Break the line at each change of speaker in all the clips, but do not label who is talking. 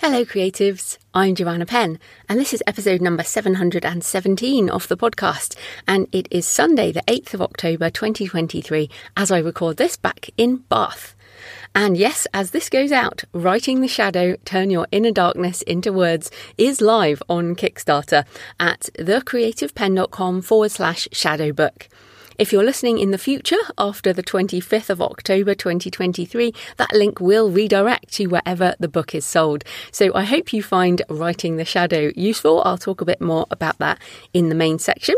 Hello, creatives. I'm Joanna Penn, and this is episode number 717 of the podcast. And it is Sunday, the 8th of October, 2023, as I record this back in Bath. And yes, as this goes out, Writing the Shadow Turn Your Inner Darkness into Words is live on Kickstarter at thecreativepenn.com forward slash shadow book. If you're listening in the future after the 25th of October 2023, that link will redirect to wherever the book is sold. So I hope you find Writing the Shadow useful. I'll talk a bit more about that in the main section.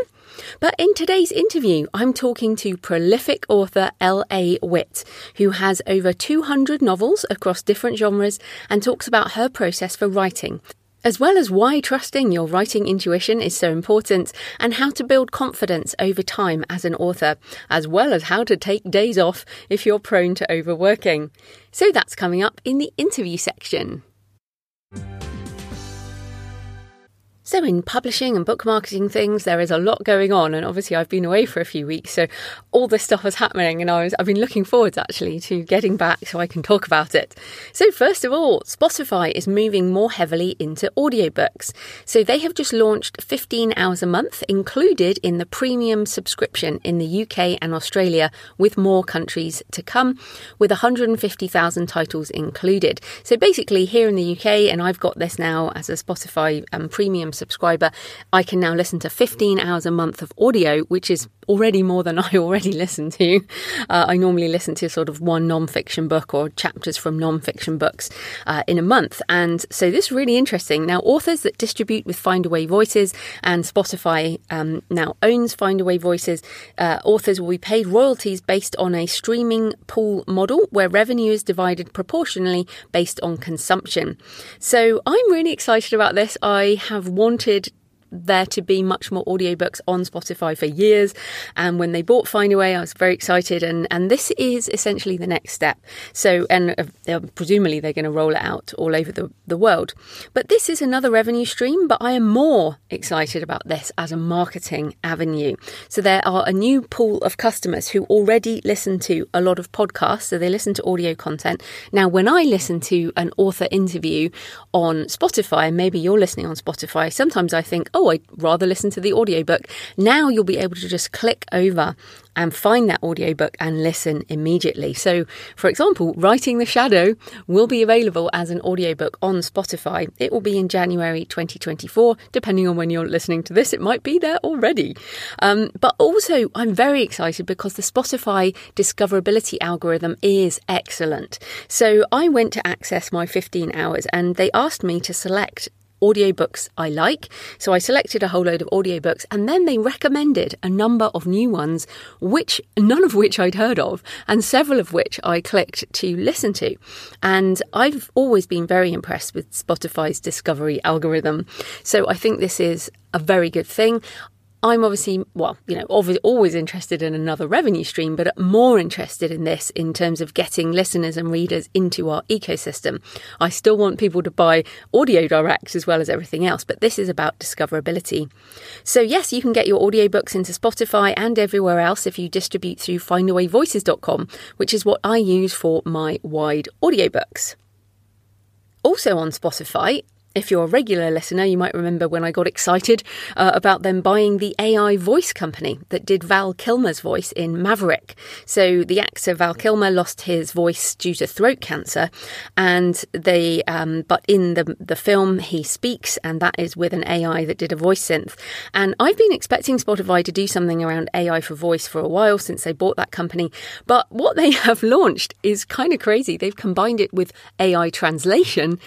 But in today's interview, I'm talking to prolific author L.A. Witt, who has over 200 novels across different genres and talks about her process for writing, as well as why trusting your writing intuition is so important and how to build confidence over time as an author, as well as how to take days off if you're prone to overworking. So that's coming up in the interview section. So, in publishing and book marketing things, there is a lot going on, and obviously, I've been away for a few weeks, so all this stuff is happening, and I was I've been looking forward actually to getting back so I can talk about it. So, first of all, Spotify is moving more heavily into audiobooks. So, they have just launched 15 hours a month, included in the premium subscription in the UK and Australia, with more countries to come, with 150,000 titles included. So, basically, here in the UK, and I've got this now as a Spotify um, premium subscriber, I can now listen to 15 hours a month of audio, which is already more than I already listen to. Uh, I normally listen to sort of one non-fiction book or chapters from non-fiction books uh, in a month, and so this is really interesting. Now, authors that distribute with Findaway Voices and Spotify um, now owns Findaway Voices, uh, authors will be paid royalties based on a streaming pool model where revenue is divided proportionally based on consumption. So I'm really excited about this. I have wanted there to be much more audiobooks on Spotify for years. And when they bought Findaway, I was very excited. And, and this is essentially the next step. So, and uh, presumably they're going to roll it out all over the, the world. But this is another revenue stream, but I am more excited about this as a marketing avenue. So, there are a new pool of customers who already listen to a lot of podcasts. So, they listen to audio content. Now, when I listen to an author interview on Spotify, maybe you're listening on Spotify, sometimes I think, oh, oh, I'd rather listen to the audiobook. Now you'll be able to just click over and find that audiobook and listen immediately. So, for example, Writing the Shadow will be available as an audiobook on Spotify. It will be in January 2024. Depending on when you're listening to this, it might be there already. Um, but also, I'm very excited because the Spotify discoverability algorithm is excellent. So, I went to access my 15 hours and they asked me to select audiobooks I like. So I selected a whole load of audiobooks and then they recommended a number of new ones, which none of which I'd heard of, and several of which I clicked to listen to. And I've always been very impressed with Spotify's discovery algorithm. So I think this is a very good thing. I'm obviously, well, you know, always interested in another revenue stream, but more interested in this in terms of getting listeners and readers into our ecosystem. I still want people to buy audio direct as well as everything else, but this is about discoverability. So, yes, you can get your audiobooks into Spotify and everywhere else if you distribute through findawayvoices.com, which is what I use for my wide audiobooks. Also on Spotify, if you're a regular listener, you might remember when I got excited uh, about them buying the AI voice company that did Val Kilmer's voice in Maverick. So the actor Val Kilmer lost his voice due to throat cancer, and they um, but in the the film he speaks, and that is with an AI that did a voice synth. And I've been expecting Spotify to do something around AI for voice for a while since they bought that company, but what they have launched is kind of crazy. They've combined it with AI translation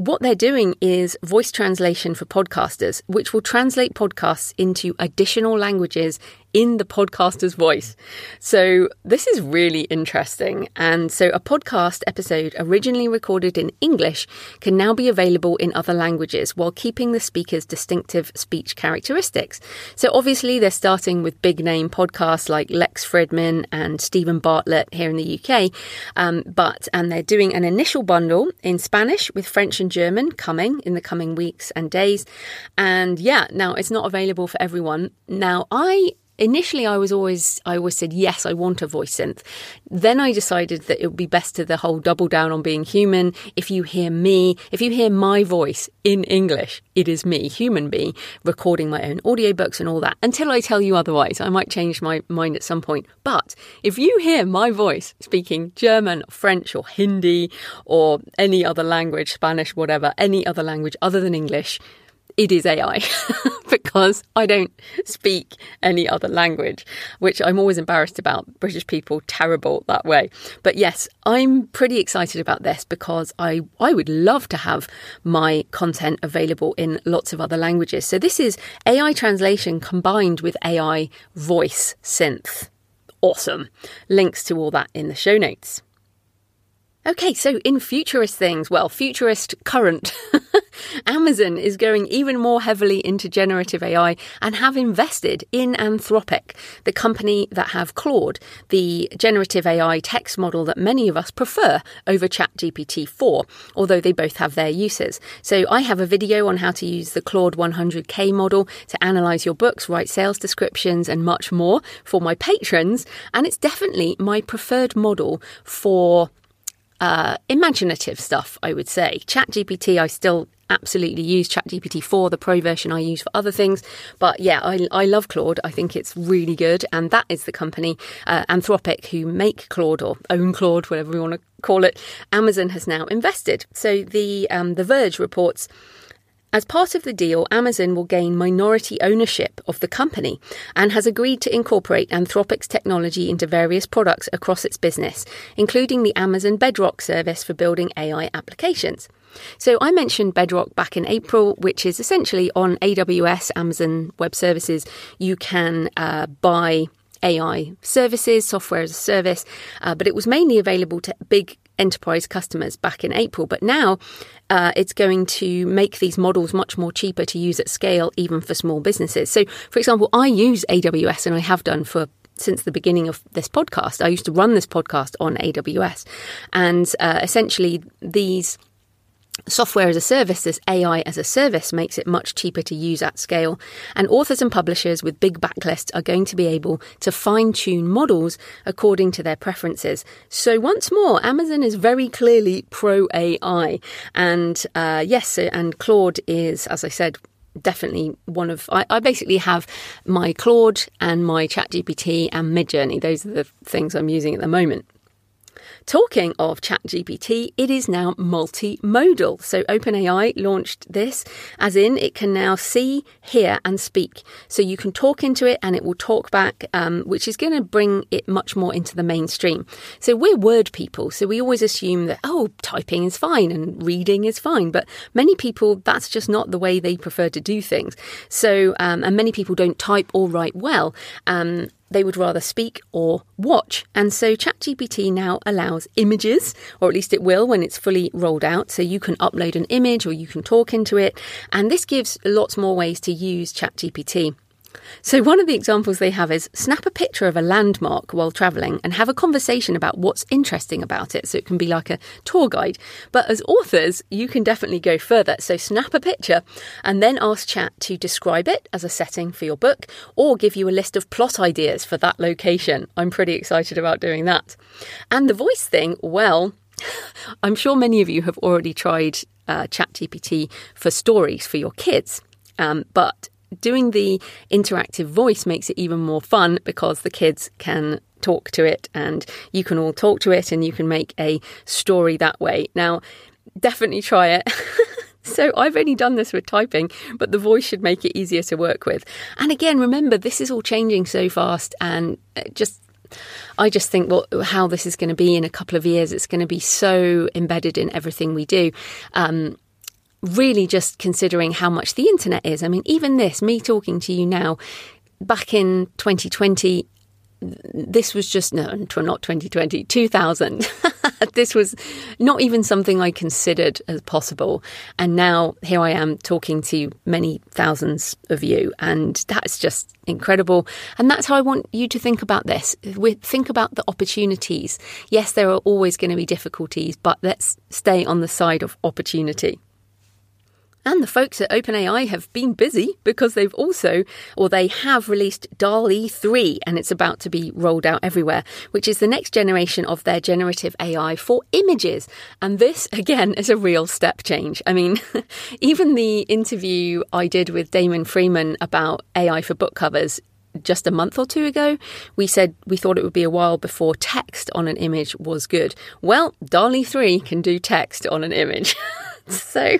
what they're doing is voice translation for podcasters, which will translate podcasts into additional languages in the podcaster's voice. So, this is really interesting. And so, a podcast episode originally recorded in English can now be available in other languages while keeping the speaker's distinctive speech characteristics. So, obviously, they're starting with big name podcasts like Lex Fridman and Steven Bartlett here in the UK. Um, but, and they're doing an initial bundle in Spanish with French and German coming in the coming weeks and days. And yeah, now it's not available for everyone. Now, I initially I was always I always said yes I want a voice synth. Then I decided that it would be best to the whole double down on being human. If you hear me, if you hear my voice in English, it is me, human me, recording my own audiobooks and all that. Until I tell you otherwise, I might change my mind at some point. But if you hear my voice speaking German, French, or Hindi, or any other language, Spanish, whatever, any other language other than English, it is AI because I don't speak any other language, which I'm always embarrassed about. British people terrible that way. But yes, I'm pretty excited about this because I I would love to have my content available in lots of other languages. So this is AI translation combined with AI voice synth. Awesome. Links to all that in the show notes. Okay, so in futurist things, well, futurist current, Amazon is going even more heavily into generative AI and have invested in Anthropic, the company that have Claude, the generative AI text model that many of us prefer over ChatGPT 4, although they both have their uses. So I have a video on how to use the Claude 100K model to analyze your books, write sales descriptions, and much more for my patrons, and it's definitely my preferred model for uh, imaginative stuff, I would say. ChatGPT, I still absolutely use ChatGPT 4, the pro version I use for other things. But yeah, I, I love Claude. I think it's really good. And that is the company, uh, Anthropic, who make Claude or own Claude, whatever you want to call it. Amazon has now invested. So the, um, the Verge reports as part of the deal, Amazon will gain minority ownership of the company and has agreed to incorporate Anthropic's technology into various products across its business, including the Amazon Bedrock service for building AI applications. So, I mentioned Bedrock back in April, which is essentially on AWS, Amazon Web Services. You can uh, buy AI services, software as a service, uh, but it was mainly available to big enterprise customers back in April. But now uh, it's going to make these models much more cheaper to use at scale, even for small businesses. So, for example, I use AWS and I have done for since the beginning of this podcast. I used to run this podcast on AWS, and uh, essentially these Software as a service, this AI as a service, makes it much cheaper to use at scale. And authors and publishers with big backlists are going to be able to fine tune models according to their preferences. So, once more, Amazon is very clearly pro AI. And uh, yes, and Claude is, as I said, definitely one of I, I, basically have my Claude and my ChatGPT and Midjourney. Those are the things I'm using at the moment. Talking of ChatGPT, it is now multimodal. So OpenAI launched this, as in it can now see, hear, and speak. So you can talk into it and it will talk back, um, which is going to bring it much more into the mainstream. So we're word people, so we always assume that, oh, typing is fine and reading is fine. But many people, that's just not the way they prefer to do things. So, um, and many people don't type or write well. Um, they would rather speak or watch. And so ChatGPT now allows images, or at least it will when it's fully rolled out. So you can upload an image or you can talk into it. And this gives lots more ways to use ChatGPT. So, one of the examples they have is snap a picture of a landmark while travelling and have a conversation about what's interesting about it. So, it can be like a tour guide. But as authors, you can definitely go further. So, snap a picture and then ask Chat to describe it as a setting for your book or give you a list of plot ideas for that location. I'm pretty excited about doing that. And the voice thing, well, I'm sure many of you have already tried uh, ChatGPT for stories for your kids. Um, but doing the interactive voice makes it even more fun because the kids can talk to it and you can all talk to it and you can make a story that way. Now, definitely try it. So I've only done this with typing, but the voice should make it easier to work with. And again, remember, this is all changing so fast and just I just think how this is going to be in a couple of years, it's going to be so embedded in everything we do. Um, really just considering how much the internet is. I mean, even this, me talking to you now, back in 2020, this was just no, not 2020, 2000. this was not even something I considered as possible. And now here I am talking to many thousands of you. And that's just incredible. And that's how I want you to think about this. We think about the opportunities. Yes, there are always going to be difficulties, but let's stay on the side of opportunity. And the folks at OpenAI have been busy because they've also, or they have released DALL-E 3, and it's about to be rolled out everywhere, which is the next generation of their generative AI for images. And this, again, is a real step change. I mean, even the interview I did with Damon Freeman about AI for book covers just a month or two ago, we said we thought it would be a while before text on an image was good. Well, DALL-E 3 can do text on an image. so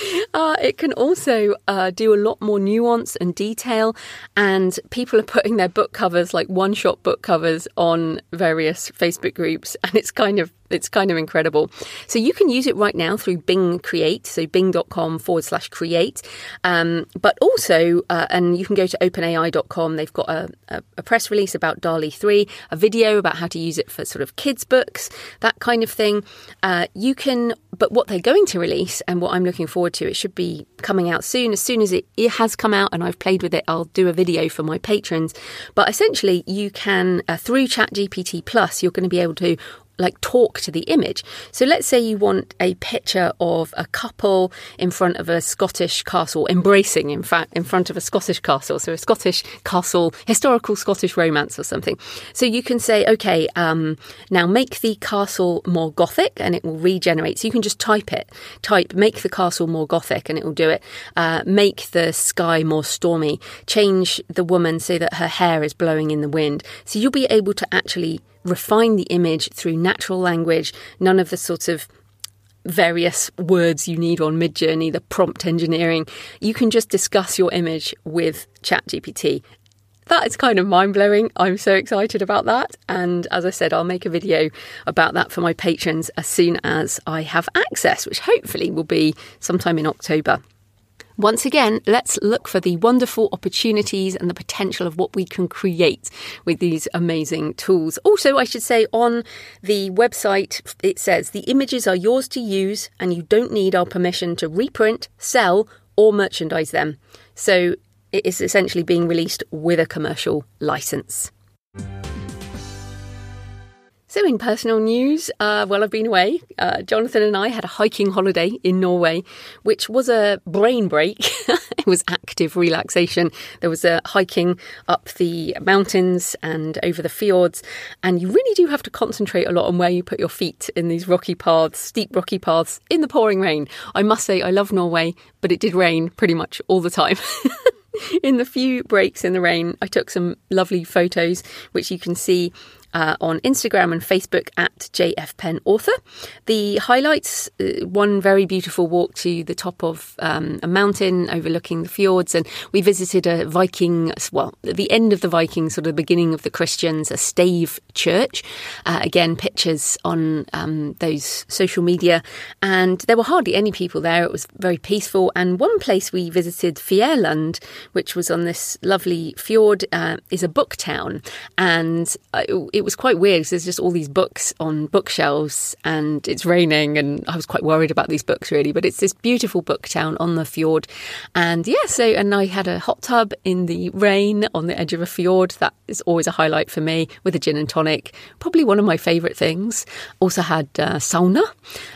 uh, it can also uh, do a lot more nuance and detail, and people are putting their book covers, like one-shot book covers, on various Facebook groups, and it's kind of it's kind of incredible. So you can use it right now through Bing Create, so bing.com forward slash create. Um, but also, uh, and you can go to openai.com, they've got a, a, a press release about DALL-E 3, a video about how to use it for sort of kids' books, that kind of thing. Uh, you can, but what they're going to release and what I'm looking forward to, it should be coming out soon. As soon as it, it has come out and I've played with it, I'll do a video for my patrons. But essentially, you can, uh, through ChatGPT Plus, you're going to be able to like talk to the image. So let's say you want a picture of a couple in front of a Scottish castle, embracing, in fact, in front of a Scottish castle. So a Scottish castle, historical Scottish romance or something. So you can say, okay, um, now make the castle more gothic and it will regenerate. So you can just type it. Type, make the castle more gothic and it will do it. Uh, make the sky more stormy. Change the woman so that her hair is blowing in the wind. So you'll be able to actually refine the image through natural language, none of the sort of various words you need on Midjourney, the prompt engineering. You can just discuss your image with ChatGPT. That is kind of mind blowing. I'm so excited about that. And as I said, I'll make a video about that for my patrons as soon as I have access, which hopefully will be sometime in October. Once again, let's look for the wonderful opportunities and the potential of what we can create with these amazing tools. Also, I should say on the website, it says the images are yours to use and you don't need our permission to reprint, sell, or merchandise them. So it is essentially being released with a commercial license. So, in personal news, uh, well, I've been away. Uh, Jonathan and I had a hiking holiday in Norway, which was a brain break. it was active relaxation. There was a hiking up the mountains and over the fjords, and you really do have to concentrate a lot on where you put your feet in these rocky paths, steep rocky paths in the pouring rain. I must say, I love Norway, but it did rain pretty much all the time. in the few breaks in the rain, I took some lovely photos, which you can see uh, on Instagram and Facebook at JF Penn Author. The highlights uh, one very beautiful walk to the top of um, a mountain overlooking the fjords, and we visited a Viking, well, the end of the Vikings, sort of the beginning of the Christians, a stave church. Uh, again, pictures on um, those social media, and there were hardly any people there. It was very peaceful. And one place we visited, Fjærland, which was on this lovely fjord, uh, is a book town, and uh, it it was quite weird there's just all these books on bookshelves and it's raining and I was quite worried about these books really but it's this beautiful book town on the fjord. And yeah so and I had a hot tub in the rain on the edge of a fjord that is always a highlight for me with a gin and tonic probably one of my favourite things. Also had uh, sauna.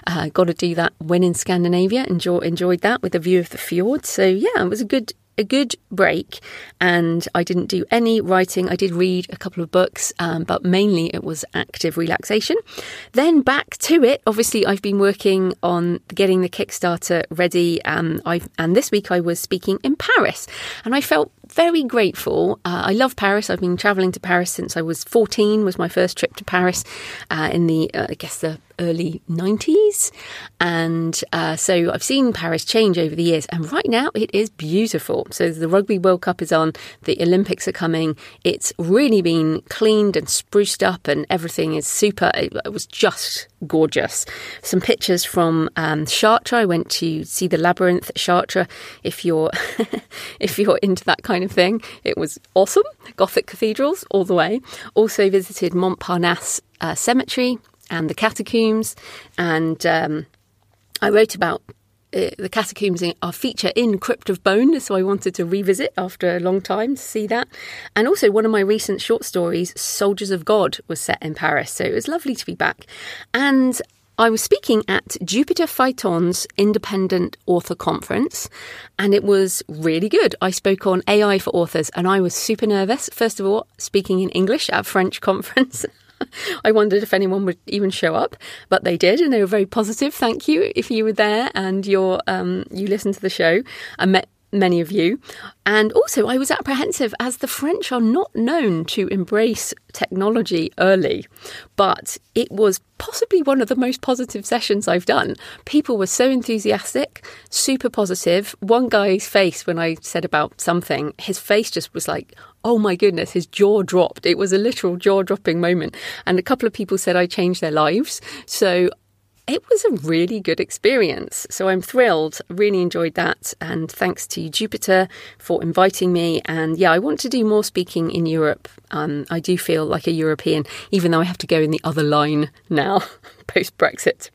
Uh, got to do that when in Scandinavia. Enjoy, enjoyed that with a view of the fjord. So yeah it was a good a good break and I didn't do any writing. I did read a couple of books, um, but mainly it was active relaxation. Then back to it. Obviously, I've been working on getting the Kickstarter ready. Um, and this week I was speaking in Paris, and I felt very grateful. Uh, I love Paris. I've been travelling to Paris since I was 14. Was my first trip to Paris uh, in the uh, I guess the early 90s. And uh, so I've seen Paris change over the years. And right now it is beautiful. So the Rugby World Cup is on, the Olympics are coming. It's really been cleaned and spruced up, and everything is super. It, it was just gorgeous. Some pictures from um, Chartres. I went to see the labyrinth at Chartres. If you're if you're into that kind of thing, it was awesome. Gothic cathedrals all the way. Also visited Montparnasse uh, Cemetery and the catacombs, and um, I wrote about uh, the catacombs are feature in Crypt of Bone, so I wanted to revisit after a long time to see that. And also, one of my recent short stories, Soldiers of God, was set in Paris, so it was lovely to be back. And I was speaking at Jupiter Phaeton's Independent Author Conference, and it was really good. I spoke on AI for authors, and I was super nervous. First of all, speaking in English at a French conference. I wondered if anyone would even show up, but they did, and they were very positive. Thank you if you were there and you're um, you listened to the show. I met many of you. And also, I was apprehensive as the French are not known to embrace technology early, but it was possibly one of the most positive sessions I've done. People were so enthusiastic, super positive. One guy's face, when I said about something, his face just was like, oh my goodness, his jaw dropped. It was a literal jaw dropping moment. And a couple of people said I changed their lives. So it was a really good experience. So I'm thrilled, really enjoyed that. And thanks to Jupiter for inviting me. And yeah, I want to do more speaking in Europe. Um, I do feel like a European, even though I have to go in the other line now, post Brexit.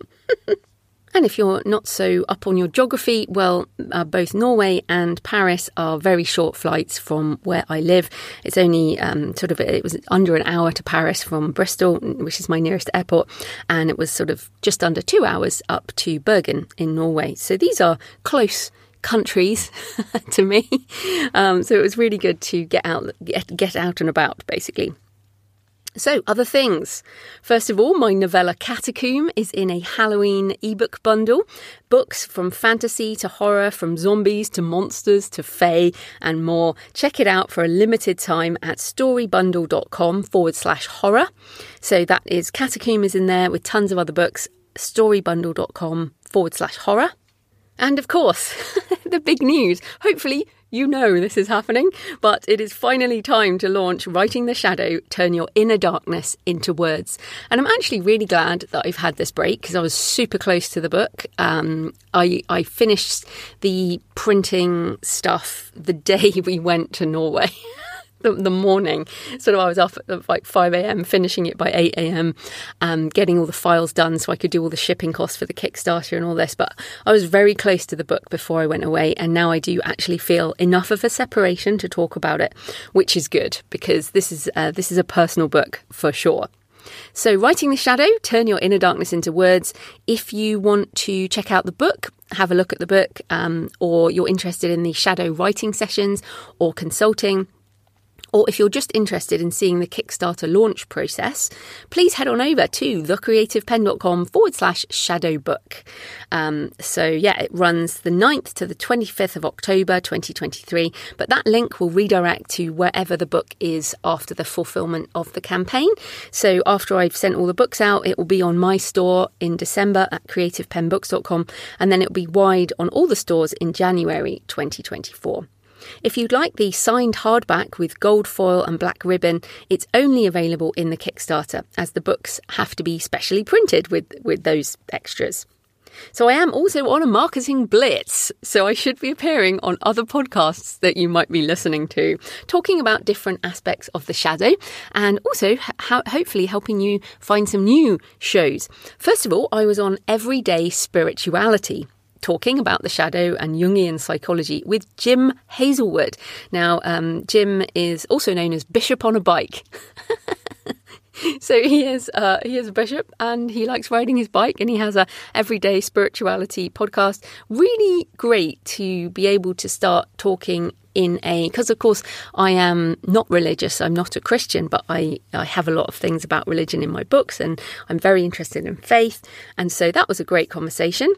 And if you're not so up on your geography, well, uh, both Norway and Paris are very short flights from where I live. It's only um, sort of, it was under an hour to Paris from Bristol, which is my nearest airport, and it was sort of just under two hours up to Bergen in Norway. So these are close countries to me. Um, so it was really good to get out, get, get out and about, basically. So, other things. First of all, my novella Catacomb is in a Halloween ebook bundle. Books from fantasy to horror, from zombies to monsters to fae and more. Check it out for a limited time at storybundle.com forward slash horror. So, that is Catacomb is in there with tons of other books. Storybundle.com forward slash horror. And of course, the big news. Hopefully, you know this is happening, but it is finally time to launch Writing the Shadow Turn Your Inner Darkness into Words. And I'm actually really glad that I've had this break because I was super close to the book. Um, I, I finished the printing stuff the day we went to Norway. the, the morning. Sort of, I was up at like 5 a.m., finishing it by 8 a.m., um, getting all the files done so I could do all the shipping costs for the Kickstarter and all this. But I was very close to the book before I went away, and now I do actually feel enough of a separation to talk about it, which is good because this is uh, this is a personal book for sure. So, Writing the Shadow, turn your inner darkness into words. If you want to check out the book, have a look at the book, um, or you're interested in the shadow writing sessions or consulting, or if you're just interested in seeing the Kickstarter launch process, please head on over to thecreativepenn.com forward slash shadow book. Um, so, yeah, it runs the 9th to the 25th of October 2023, but that link will redirect to wherever the book is after the fulfillment of the campaign. So, after I've sent all the books out, it will be on my store in December at creativepennbooks.com, and then it will be wide on all the stores in January 2024. If you'd like the signed hardback with gold foil and black ribbon, it's only available in the Kickstarter, as the books have to be specially printed with, with those extras. So I am also on a marketing blitz, so I should be appearing on other podcasts that you might be listening to, talking about different aspects of the shadow and also ho- hopefully helping you find some new shows. First of all, I was on Everyday Spirituality talking about the shadow and Jungian psychology with Jim Hazelwood. Now, um, Jim is also known as Bishop on a Bike. so he is uh, he is a bishop and he likes riding his bike and he has a everyday spirituality podcast. Really great to be able to start talking in a because of course I am not religious. I'm not a Christian, but I I have a lot of things about religion in my books and I'm very interested in faith. And so that was a great conversation.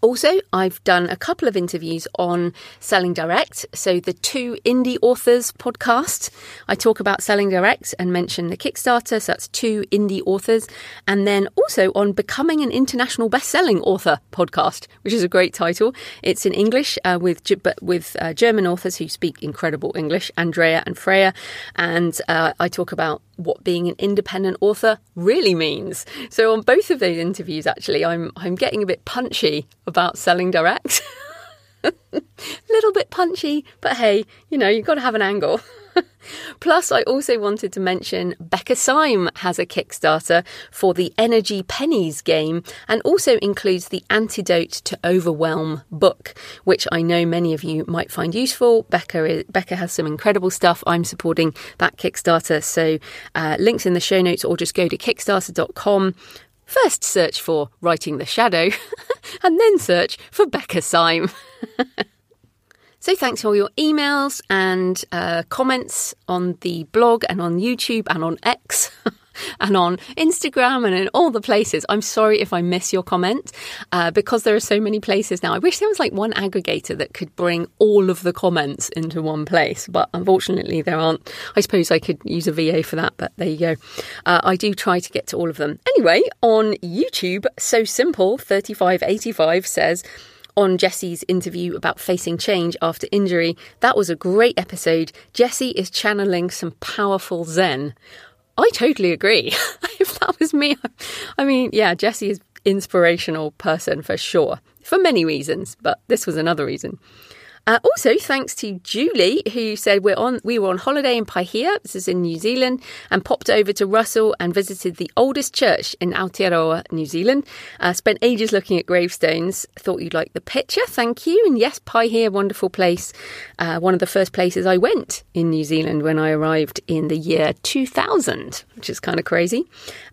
Also, I've done a couple of interviews on selling direct. So, the two indie authors podcast, I talk about selling direct and mention the Kickstarter. So, that's two indie authors. And then also on becoming an international best-selling author podcast, which is a great title. It's in English uh, with with uh, German authors who speak incredible English, Andrea and Freya. And uh, I talk about what being an independent author really means. So on both of those interviews actually I'm I'm getting a bit punchy about selling direct. little bit punchy, but hey, you know, you've got to have an angle. Plus, I also wanted to mention Becca Syme has a Kickstarter for the Energy Pennies game and also includes the Antidote to Overwhelm book, which I know many of you might find useful. Becca, Becca has some incredible stuff. I'm supporting that Kickstarter. So, uh, links in the show notes or just go to kickstarter.com. First, search for Writing the Shadow and then search for Becca Syme. So thanks for all your emails and uh, comments on the blog and on YouTube and on X. and on Instagram and in all the places. I'm sorry if I miss your comment uh, because there are so many places now. I wish there was like one aggregator that could bring all of the comments into one place, but unfortunately there aren't. I suppose I could use a VA for that, but there you go. Uh, I do try to get to all of them. Anyway, on YouTube, So Simple 3585 says, on Jesse's interview about facing change after injury. That was a great episode. Jesse is channeling some powerful Zen. I totally agree. if that was me, I mean, yeah, Jesse is inspirational person for sure, for many reasons, but this was another reason. Uh, also, thanks to Julie, who said we're on. We were on holiday in Paihia, this is in New Zealand, and popped over to Russell and visited the oldest church in Aotearoa, New Zealand. Uh, spent ages looking at gravestones. Thought you'd like the picture. Thank you. And yes, Paihia, wonderful place. Uh, one of the first places I went in New Zealand when I arrived in the year 2000, which is kind of crazy.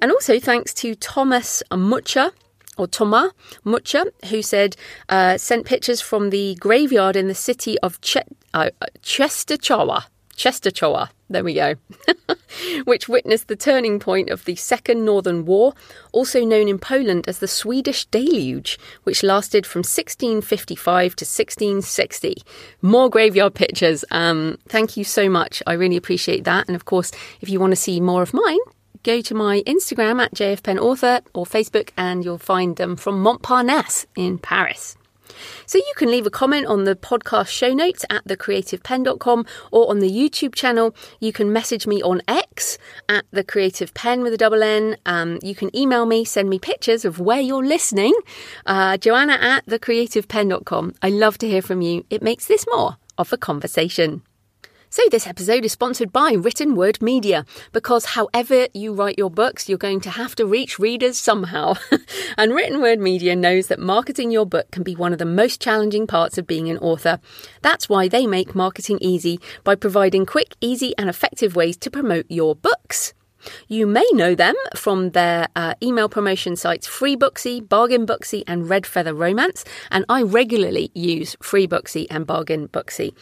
And also thanks to Thomas Mucha or Thomas Mucha, who said, uh, sent pictures from the graveyard in the city of Ch- uh, Częstochowa. Częstochowa, there we go, which witnessed the turning point of the Second Northern War, also known in Poland as the Swedish Deluge, which lasted from 1655 to 1660. More graveyard pictures. Um, thank you so much. I really appreciate that. And of course, if you want to see more of mine, go to my Instagram at jfpennauthor or Facebook and you'll find them from Montparnasse in Paris. So you can leave a comment on the podcast show notes at thecreativepenn.com or on the YouTube channel. You can message me on X at the Creative Penn with a double N. Um, you can email me, send me pictures of where you're listening. Uh, Joanna at thecreativepenn.com. I love to hear from you. It makes this more of a conversation. So, this episode is sponsored by Written Word Media because however you write your books, you're going to have to reach readers somehow. and Written Word Media knows that marketing your book can be one of the most challenging parts of being an author. That's why they make marketing easy by providing quick, easy, and effective ways to promote your books. You may know them from their uh, email promotion sites FreeBooksy, Bargain Booksy, and Red Feather Romance, and I regularly use FreeBooksy and Bargain Booksy.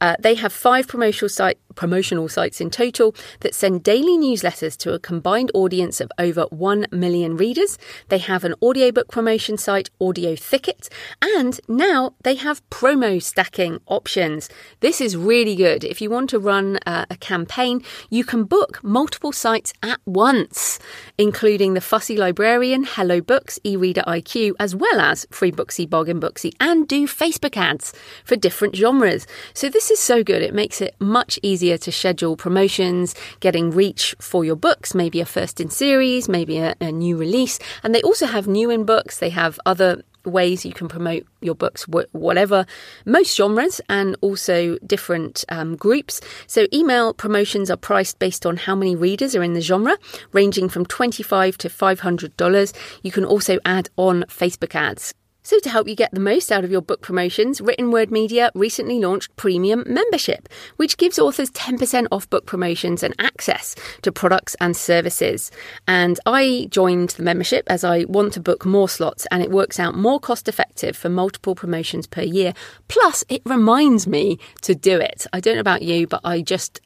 Uh, they have five promotional, site, promotional sites in total that send daily newsletters to a combined audience of over 1 million readers. They have an audiobook promotion site, Audio Thicket, and now they have promo stacking options. This is really good. If you want to run uh, a campaign, you can book multiple sites at once, including the Fussy Librarian, Hello Books, eReader IQ, as well as Free Booksy, Bargain Booksy, and do Facebook ads for different genres. So this is so good. It makes it much easier to schedule promotions, getting reach for your books, maybe a first in series, maybe a, a new release. And they also have new in books. They have other ways you can promote your books, whatever, most genres and also different um, groups. So, email promotions are priced based on how many readers are in the genre, ranging from 25 to $500. You can also add on Facebook ads. So, to help you get the most out of your book promotions, Written Word Media recently launched Premium Membership, which gives authors 10% off book promotions and access to products and services. And I joined the membership as I want to book more slots, and it works out more cost effective for multiple promotions per year. Plus, it reminds me to do it. I don't know about you, but I just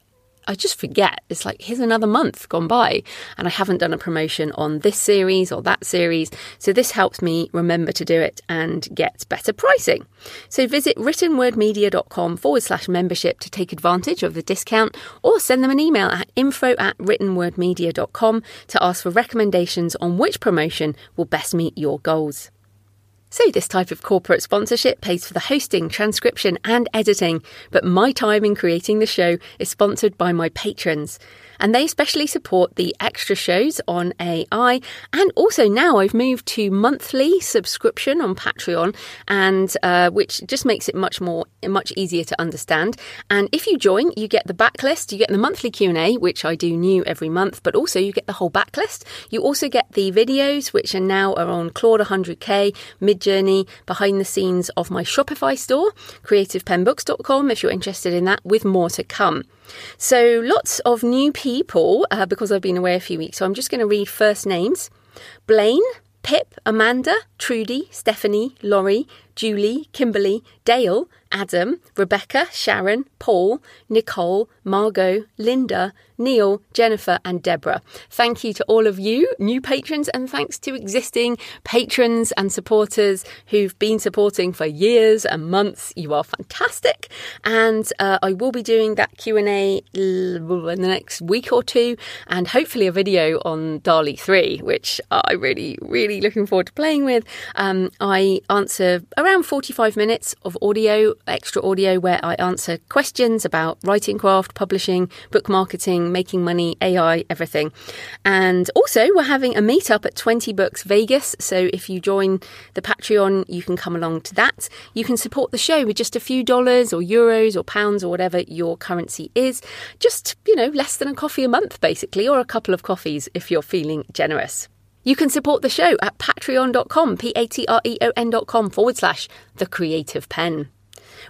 I just forget. It's like here's another month gone by and I haven't done a promotion on this series or that series. So this helps me remember to do it and get better pricing. So visit writtenwordmedia.com forward slash membership to take advantage of the discount or send them an email at info at writtenwordmedia.com to ask for recommendations on which promotion will best meet your goals. So, this type of corporate sponsorship pays for the hosting, transcription, and editing, but my time in creating the show is sponsored by my patrons and they especially support the extra shows on AI. And also now I've moved to monthly subscription on Patreon, and uh, which just makes it much more much easier to understand. And if you join, you get the backlist, you get the monthly Q and A, which I do new every month, but also you get the whole backlist. You also get the videos, which are now are on Claude 100k, Midjourney, behind the scenes of my Shopify store, creativepennbooks.com, if you're interested in that, with more to come. So lots of new people uh, because I've been away a few weeks. So I'm just going to read first names Blaine, Pip, Amanda, Trudy, Stephanie, Laurie, Julie, Kimberly, Dale, Adam, Rebecca, Sharon, Paul, Nicole, Margot, Linda, Neil, Jennifer, and Deborah. Thank you to all of you, new patrons, and thanks to existing patrons and supporters who've been supporting for years and months. You are fantastic, and uh, I will be doing that Q and A in the next week or two, and hopefully a video on DALL-E Three, which I'm really, really looking forward to playing with. Um, I answer around 45 minutes of audio extra audio where I answer questions about writing craft, publishing, book marketing, making money, AI, everything. And also, we're having a meetup at 20 Books Vegas. So if you join the Patreon, you can come along to that. You can support the show with just a few dollars or euros or pounds or whatever your currency is. Just, you know, less than a coffee a month, basically, or a couple of coffees if you're feeling generous. You can support the show at patreon.com, P A T R E O N.com forward slash the creative pen.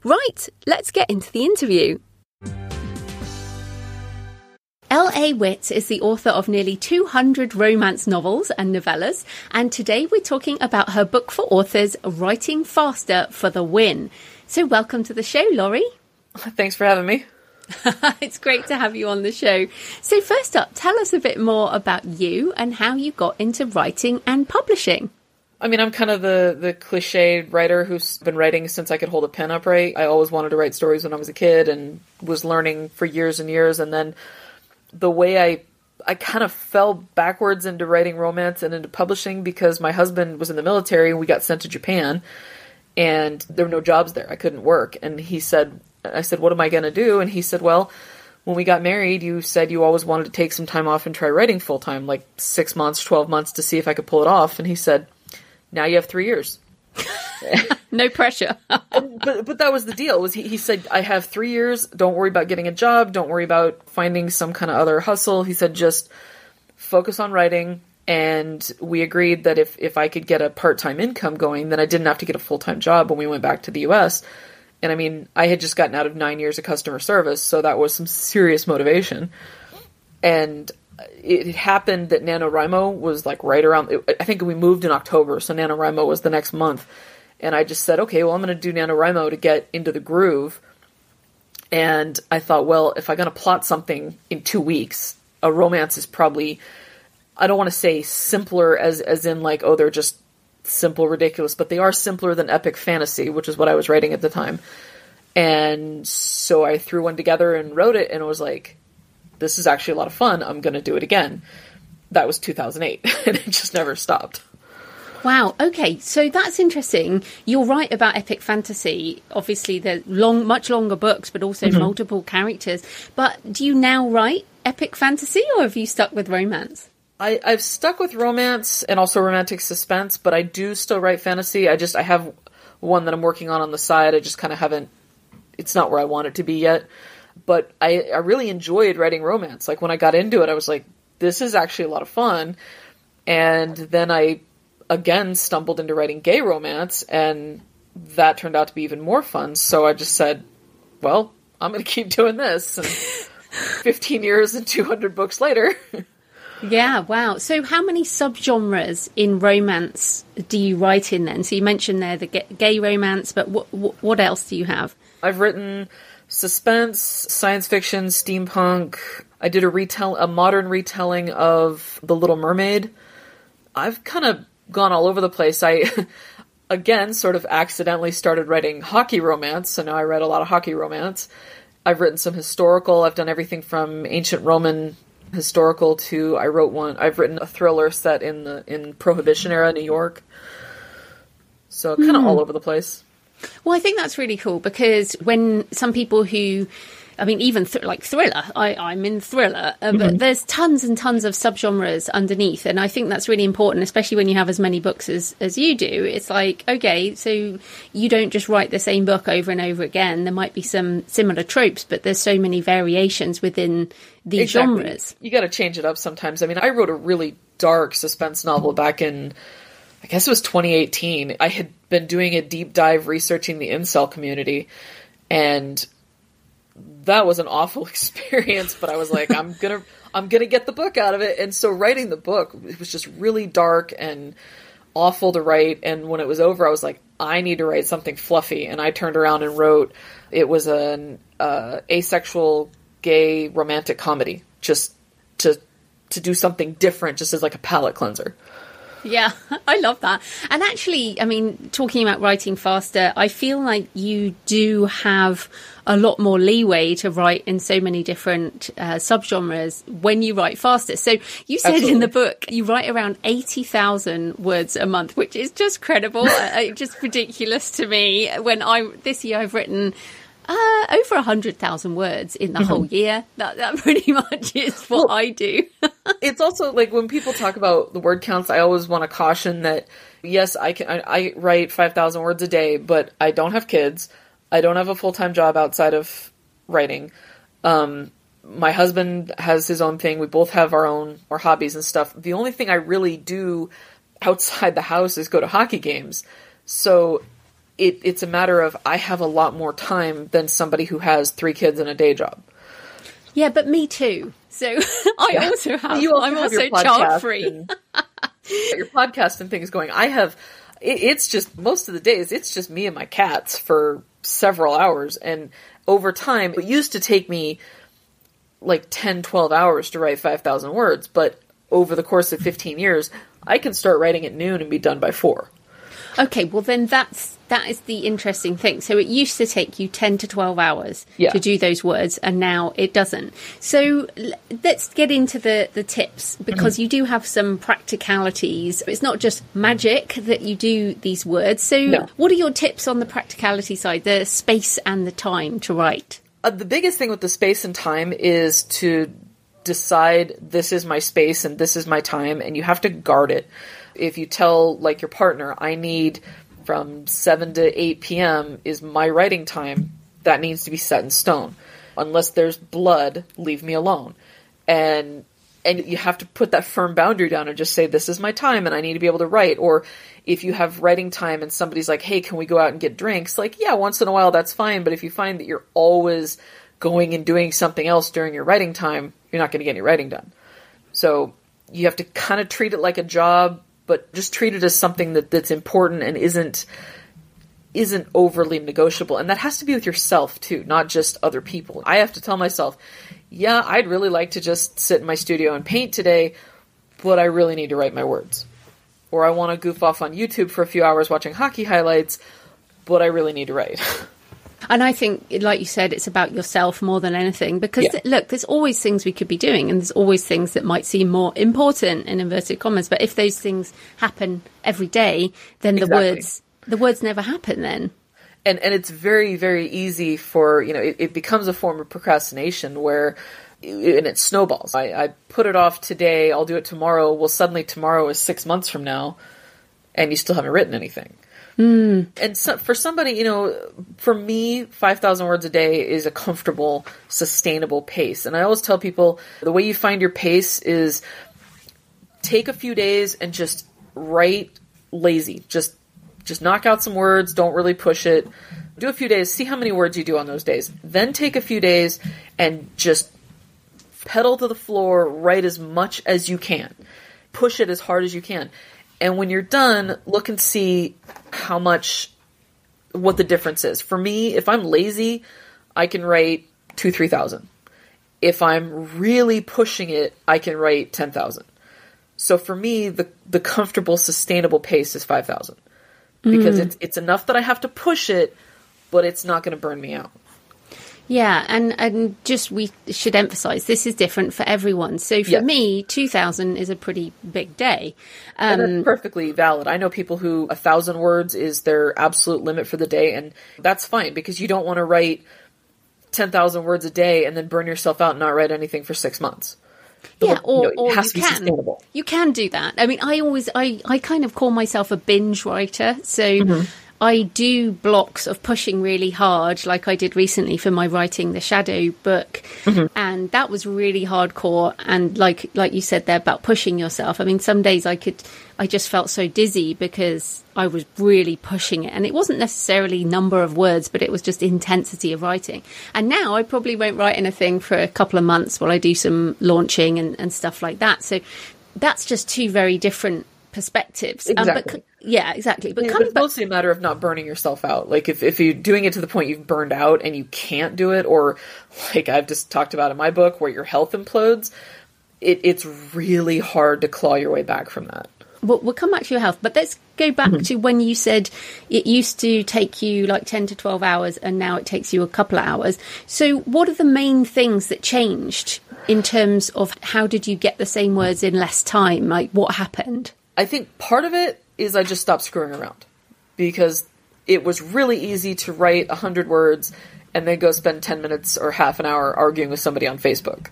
Right, let's get into the interview. L.A. Witt is the author of nearly 200 romance novels and novellas, and today we're talking about her book for authors, Writing Faster for the Win. So, welcome to the show, Laurie.
Thanks for having me.
it's great to have you on the show. So, first up, tell us a bit more about you and how you got into writing and publishing.
I mean, I'm kind of the the cliche writer who's been writing since I could hold a pen upright. I always wanted to write stories when I was a kid and was learning for years and years. And then the way I I kind of fell backwards into writing romance and into publishing because my husband was in the military and we got sent to Japan and there were no jobs there. I couldn't work. And he said, I said, what am I going to do? And he said, well, when we got married, you said you always wanted to take some time off and try writing full time, like six months, 12 months to see if I could pull it off. And he said, now you have three years.
no pressure.
but but that was the deal. Was he, he said I have three years. Don't worry about getting a job. Don't worry about finding some kind of other hustle. He said just focus on writing. And we agreed that if if I could get a part time income going, then I didn't have to get a full time job when we went back to the U.S. And I mean, I had just gotten out of nine years of customer service, so that was some serious motivation. And it happened that NaNoWriMo was like right around, I think we moved in October, so NaNoWriMo was the next month. And I just said, okay, well, I'm going to do NaNoWriMo to get into the groove. And I thought, well, if I'm going to plot something in two weeks, a romance is probably, I don't want to say simpler as, as in like, oh, they're just simple, ridiculous, but they are simpler than epic fantasy, which is what I was writing at the time. And so I threw one together and wrote it, and it was like, this is actually a lot of fun. I'm going to do it again. That was 2008, and it just never stopped.
Wow. Okay, so that's interesting. You're right about epic fantasy. Obviously, they're long, much longer books, but also mm-hmm. multiple characters. But do you now write epic fantasy, or have you stuck with romance?
I, I've stuck with romance and also romantic suspense, but I do still write fantasy. I just I have one that I'm working on on the side. I just kind of haven't. It's not where I want it to be yet but I, I really enjoyed writing romance. Like when I got into it, I was like, this is actually a lot of fun. And then I again stumbled into writing gay romance, and that turned out to be even more fun. So I just said, well, I'm going to keep doing this. And 15 years and 200 books later.
yeah, wow. So, how many subgenres in romance do you write in then? So, you mentioned there the gay romance, but what, what else do you have?
I've written suspense, science fiction, steampunk. I did a retell a modern retelling of The Little Mermaid. I've kind of gone all over the place. I again sort of accidentally started writing hockey romance, so now I read a lot of hockey romance. I've written some historical. I've done everything from ancient Roman historical to I wrote one. I've written a thriller set in the in Prohibition era New York. So kind of
Hmm.
all over the place.
Well, I think that's really cool because when some people who, I mean, even th- like thriller, I, I'm in thriller, uh, but there's tons and tons of subgenres underneath, and I think that's really important, especially when you have as many books as as you do. It's like okay, so you don't just write the same book over and over again. There might be some similar tropes, but there's so many variations within these genres.
You got to change it up sometimes. I mean, I wrote a really dark suspense novel back in, I guess it was 2018. I had been doing a deep dive researching the incel community, and that was an awful experience. But I was like, I'm gonna, I'm gonna get the book out of it. And so writing the book it was just really dark and awful to write. And when it was over, I was like, I need to write something fluffy. And I turned around and wrote. It was an uh, asexual gay romantic comedy, just to to do something different, just as like a palate cleanser.
Yeah, I love that. And actually, I mean, talking about writing faster, I feel like you do have a lot more leeway to write in so many different uh, subgenres when you write faster. So you said in the book you write around 80,000 words a month, which is just credible, uh, just ridiculous to me. When I, this year I've written uh, over 100,000 words in the whole year. That, that pretty much is what I do.
it's also like when people talk about the word counts, I always want to caution that yes, I can I, I write five thousand words a day, but I don't have kids. I don't have a full time job outside of writing. Um, my husband has his own thing. We both have our own our hobbies and stuff. The only thing I really do outside the house is go to hockey games. So it, it's a matter of I have a lot more time than somebody who has three kids and a day job.
Yeah, but me too. So I
Yeah.
also have.
You also
I'm
have
also child free.
your podcast and things going. I have. It, it's just most of the days. It's just me and my cats for several hours, and over time, it used to take me like 10, 12 hours to write five thousand words, but over the course of fifteen years, I can start writing at noon and be done by four.
Okay, well then that's that is the interesting thing. So it used to take you ten to twelve hours
Yeah.
to do those words, and now it doesn't. So let's get into the the tips because you do have some practicalities. It's not just magic that you do these words. So
No.
what are your tips on the practicality side, the space and the time to write?
Uh, the biggest thing with the space and time is to decide this is my space and this is my time and you have to guard it. If you tell like your partner, I need from 7 to 8 p.m. is my writing time, that needs to be set in stone. Unless there's blood, leave me alone. And and you have to put that firm boundary down and just say this is my time and I need to be able to write or if you have writing time and somebody's like hey can we go out and get drinks like yeah once in a while that's fine but if you find that you're always going and doing something else during your writing time you're not going to get any writing done so you have to kind of treat it like a job but just treat it as something that, that's important and isn't isn't overly negotiable. And that has to be with yourself too not just other people. I have to tell myself yeah i'd really like to just sit in my studio and paint today but i really need to write my words. Or i want to goof off on youtube for a few hours watching hockey highlights but i really need to write
And I think, like you said, it's about yourself more than anything. Because
Yeah.
look, there's always things we could be doing, and there's always things that might seem more important in inverted commas. But if those things happen every day, then the
Exactly.
words the words never happen. Then
and and it's very very easy for you know it, it becomes a form of procrastination where and it snowballs I, I put it off today i'll do it tomorrow well suddenly tomorrow is six months from now and you still haven't written anything Mm. and so, for somebody you know for me 5000 words a day is a comfortable sustainable pace and i always tell people the way you find your pace is take a few days and just write lazy. Just just knock out some words, don't really push it. Do a few days, see how many words you do on those days. Then take a few days and just pedal to the floor, write as much as you can. Push it as hard as you can. And when you're done, look and see how much what the difference is. For me, if I'm lazy, I can write two, three thousand. If I'm really pushing it, I can write ten thousand. So for me, the the comfortable, sustainable pace is five thousand because mm-hmm. it's it's enough that I have to push it, but it's not going to burn me out.
Yeah, and and just we should emphasize this is different for everyone. So for
Yes.
me, 2000 is a pretty big day.
And
Um,
that's perfectly valid. I know people who a thousand words is their absolute limit for the day, and that's fine because you don't want to write ten thousand words a day and then burn yourself out and not write anything for six months. The
yeah, or,
you know,
or you can you can do that. I mean, I always I I kind of call myself a binge writer, so.
Mm-hmm.
I do blocks of pushing really hard, like I did recently for my writing the Shadow book,
Mm-hmm.
and that was really hardcore. And like like you said there about pushing yourself. I mean, some days I could, I just felt so dizzy because I was really pushing it, and it wasn't necessarily number of words, but it was just intensity of writing. And now I probably won't write anything for a couple of months while I do some launching and, and stuff like that. So that's just two very different perspectives. Um, but
Exactly.
yeah, exactly. But
Yeah,
coming
it's
back,
mostly a matter of not burning yourself out. Like if, if you're doing it to the point you've burned out and you can't do it, or like I've just talked about in my book where your health implodes, it, it's really hard to claw your way back from that.
we'll, we'll come back to your health, but let's go back
Mm-hmm.
to when you said it used to take you like 10 to 12 hours and now it takes you a couple of hours. So, what are the main things that changed in terms of how did you get the same words in less time? Like, what happened?
I think part of it is I just stopped screwing around because it was really easy to write a hundred words and then go spend ten minutes or half an hour arguing with somebody on Facebook.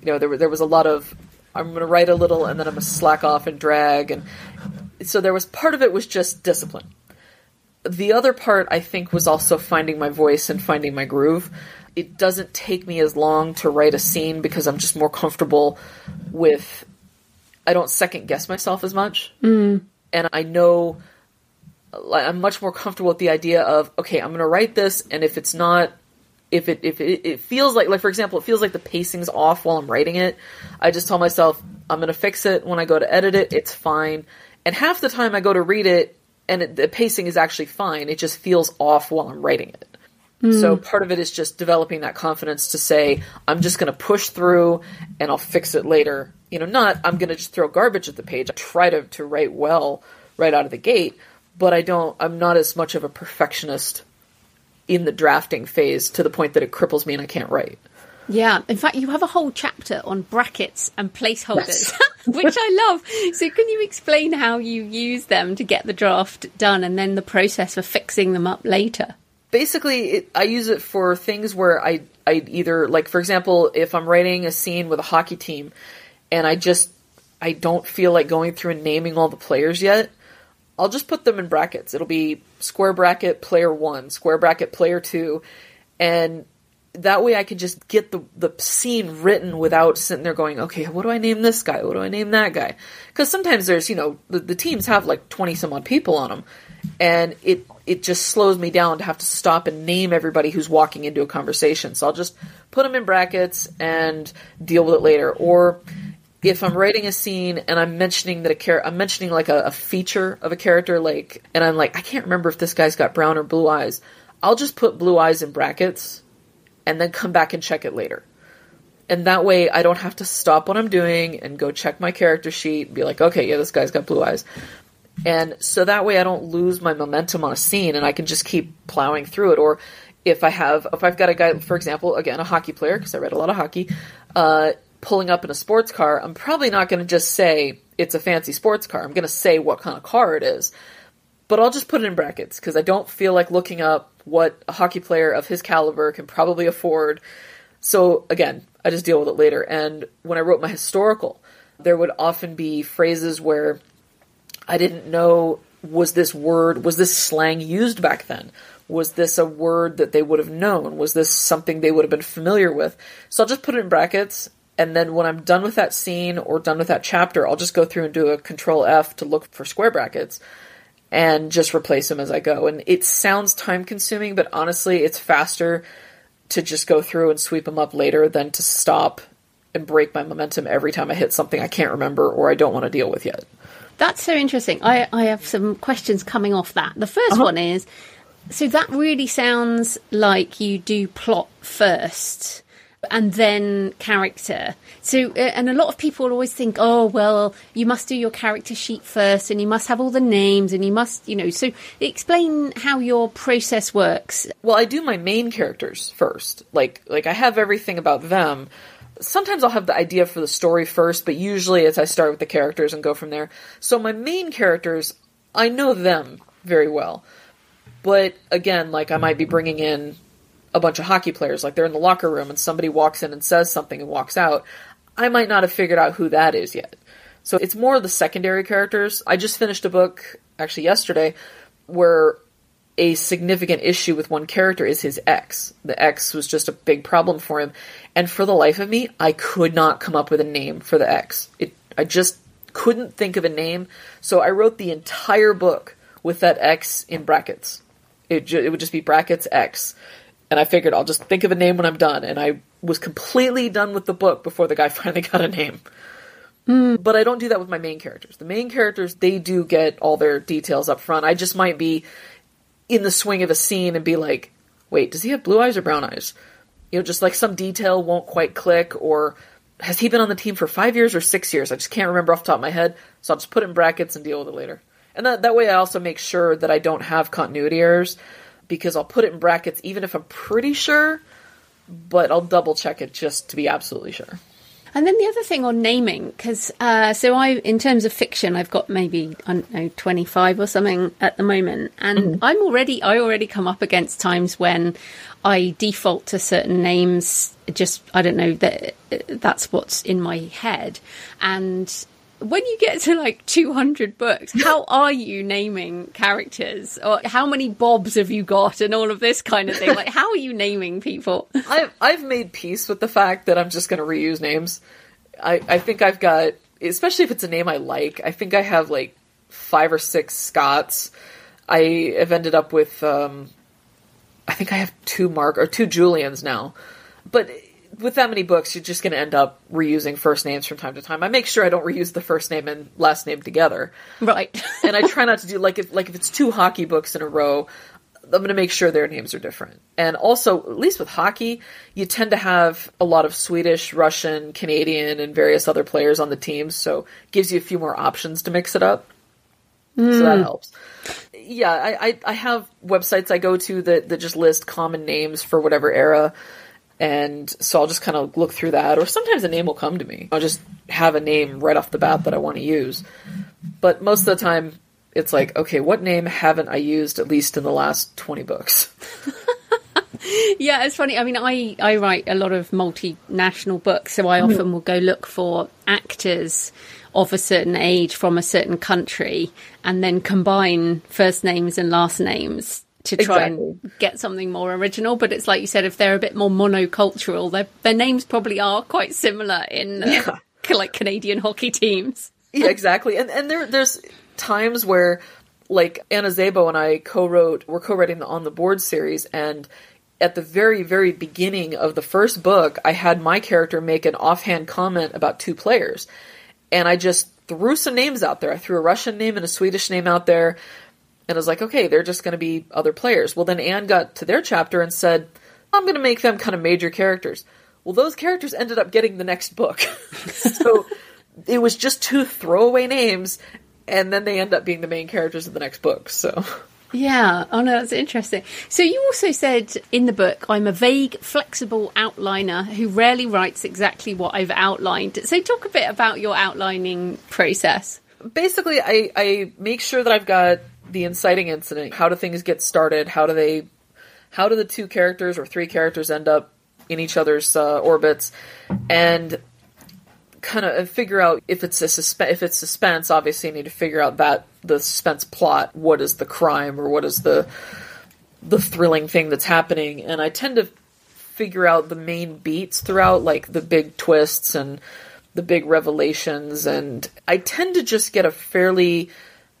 You know, there there was a lot of I'm going to write a little and then I'm going to slack off and drag, and so there was part of it was just discipline. The other part I think was also finding my voice and finding my groove. It doesn't take me as long to write a scene because I'm just more comfortable with I don't second guess myself as much. Mm. And I know I'm much more comfortable with the idea of, okay, I'm going to write this, and if it's not, if it, if it, it feels like, like, for example, it feels like the pacing's off while I'm writing it, I just tell myself, I'm going to fix it when I go to edit it, it's fine. And half the time I go to read it, and it, the pacing is actually fine, it just feels off while I'm writing it. So part of it is just developing that confidence to say, I'm just going to push through and I'll fix it later. You know, not I'm going to just throw garbage at the page. I try to, to write well right out of the gate, but I don't, I'm not as much of a perfectionist in the drafting phase to the point that it cripples me and I can't write.
Yeah, in fact, you have a whole chapter on brackets and placeholders,
Yes.
which I love. So, can you explain how you use them to get the draft done and then the process for fixing them up later?
basically it, i use it for things where i i either like for example if i'm writing a scene with a hockey team and i just i don't feel like going through and naming all the players yet i'll just put them in brackets it'll be square bracket player 1 square bracket player 2 and that way I can just get the the scene written without sitting there going, okay, what do I name this guy? What do I name that guy? Because sometimes there's, you know, the, the teams have like twenty some odd people on them, and it it just slows me down to have to stop and name everybody who's walking into a conversation. So I'll just put them in brackets and deal with it later. Or if I'm writing a scene and I'm mentioning that a character, I'm mentioning like a, a feature of a character, like, and I'm like, I can't remember if this guy's got brown or blue eyes. I'll just put blue eyes in brackets and then come back and check it later. And that way I don't have to stop what I'm doing and go check my character sheet and be like, okay, yeah, this guy's got blue eyes. And so that way I don't lose my momentum on a scene and I can just keep plowing through it. Or if I have, if I've got a guy, for example, again, a hockey player, because I read a lot of hockey, uh, pulling up in a sports car, I'm probably not going to just say it's a fancy sports car. I'm going to say what kind of car it is. But I'll just put it in brackets because I don't feel like looking up what a hockey player of his caliber can probably afford. So again, I just deal with it later. And when I wrote my historical, there would often be phrases where I didn't know was this word, was this slang used back then? Was this a word that they would have known? Was this something they would have been familiar with? So I'll just put it in brackets. And then when I'm done with that scene or done with that chapter, I'll just go through and do a control F to look for square brackets and just replace them as I go. And it sounds time consuming, but honestly, it's faster to just go through and sweep them up later than to stop and break my momentum every time I hit something I can't remember or I don't want to deal with yet.
That's so interesting. I, I have some questions coming off that. The 1st uh-huh. one is So that really sounds like you do plot first and then character. So, uh, and a lot of people always think, oh, well, you must do your character sheet first and you must have all the names and you must, you know. So, explain how your process works.
Well, I do my main characters first. Like, like I have everything about them. Sometimes I'll have the idea for the story first, but usually it's I start with the characters and go from there. So my main characters, I know them very well. But again, like I might be bringing in a bunch of hockey players, like they're in the locker room and somebody walks in and says something and walks out, I might not have figured out who that is yet. So it's more the secondary characters. I just finished a book, actually yesterday, where a significant issue with one character is his ex. The ex was just a big problem for him. And for the life of me, I could not come up with a name for the ex. It, I just couldn't think of a name. So I wrote the entire book with that X in brackets. It, ju- it would just be brackets X and I figured I'll just think of a name when I'm done. And I was completely done with the book before the guy finally got a name. Mm. But I don't do that with my main characters. The main characters, they do get all their details up front. I just might be in the swing of a scene and be like, wait, does he have blue eyes or brown eyes? You know, just like some detail won't quite click, or has he been on the team for five years or six years? I just can't remember off the top of my head, so I'll just put it in brackets and deal with it later. And that, that way I also make sure that I don't have continuity errors because I'll put it in brackets even if I'm pretty sure, but I'll double check it just to be absolutely sure.
And then the other thing on naming, because uh, so I, in terms of fiction, I've got maybe I don't know twenty five or something at the moment, and mm-hmm. I'm already I already come up against times when I default to certain names. Just I don't know that that's what's in my head, and when you get to like 200 books, how are you naming characters? Or how many Bobs have you got and all of this kind of thing? Like, how are you naming people?
I've, I've made peace with the fact that I'm just going to reuse names. I, I think I've got, especially if it's a name I like, I think I have like five or six Scotts. I have ended up with, um, I think I have two Mark or two Julians now. But with that many books, you're just going to end up reusing first names from time to time. I make sure I don't reuse the first name and last name together.
Right.
and I try not to do like if like if it's two hockey books in a row, I'm going to make sure their names are different. And also, at least with hockey, you tend to have a lot of Swedish, Russian, Canadian, and various other players on the team, so it gives you a few more options to mix it up. Mm. So that hmm. helps. Yeah, I, I, I have websites I go to that, that just list common names for whatever era and so I'll just kind of look through that, or sometimes a name will come to me. I'll just have a name right off the bat that I want to use. But most of the time, it's like, okay, what name haven't I used at least in the last 20 books?
yeah, it's funny. I mean, I, I write a lot of multinational books, so I often will go look for actors of a certain age from a certain country and then combine first names and last names to try exactly. and get something more original. But it's like you said, if they're a bit more monocultural, their their names probably are quite similar in uh, yeah. like Canadian hockey teams.
yeah, exactly. And and there there's times where like Anna Zabo and I co-wrote we're co-writing the On the Board series and at the very very beginning of the first book I had my character make an offhand comment about two players and I just threw some names out there. I threw a Russian name and a Swedish name out there and I was like, okay, they're just going to be other players. Well, then Anne got to their chapter and said, I'm going to make them kind of major characters. Well, those characters ended up getting the next book. so it was just two throwaway names, and then they end up being the main characters of the next book. So.
Yeah. Oh no, that's interesting. So you also said in the book, I'm a vague, flexible outliner who rarely writes exactly what I've outlined. So talk a bit about your outlining process.
Basically, I, I make sure that I've got the inciting incident. How do things get started? How do they? How do the two characters or three characters end up in each other's uh, orbits? And kind of figure out if it's a suspense. If it's suspense, obviously, you need to figure out that the suspense plot. What is the crime or what is the the thrilling thing that's happening? And I tend to figure out the main beats throughout, like the big twists and the big revelations. And I tend to just get a fairly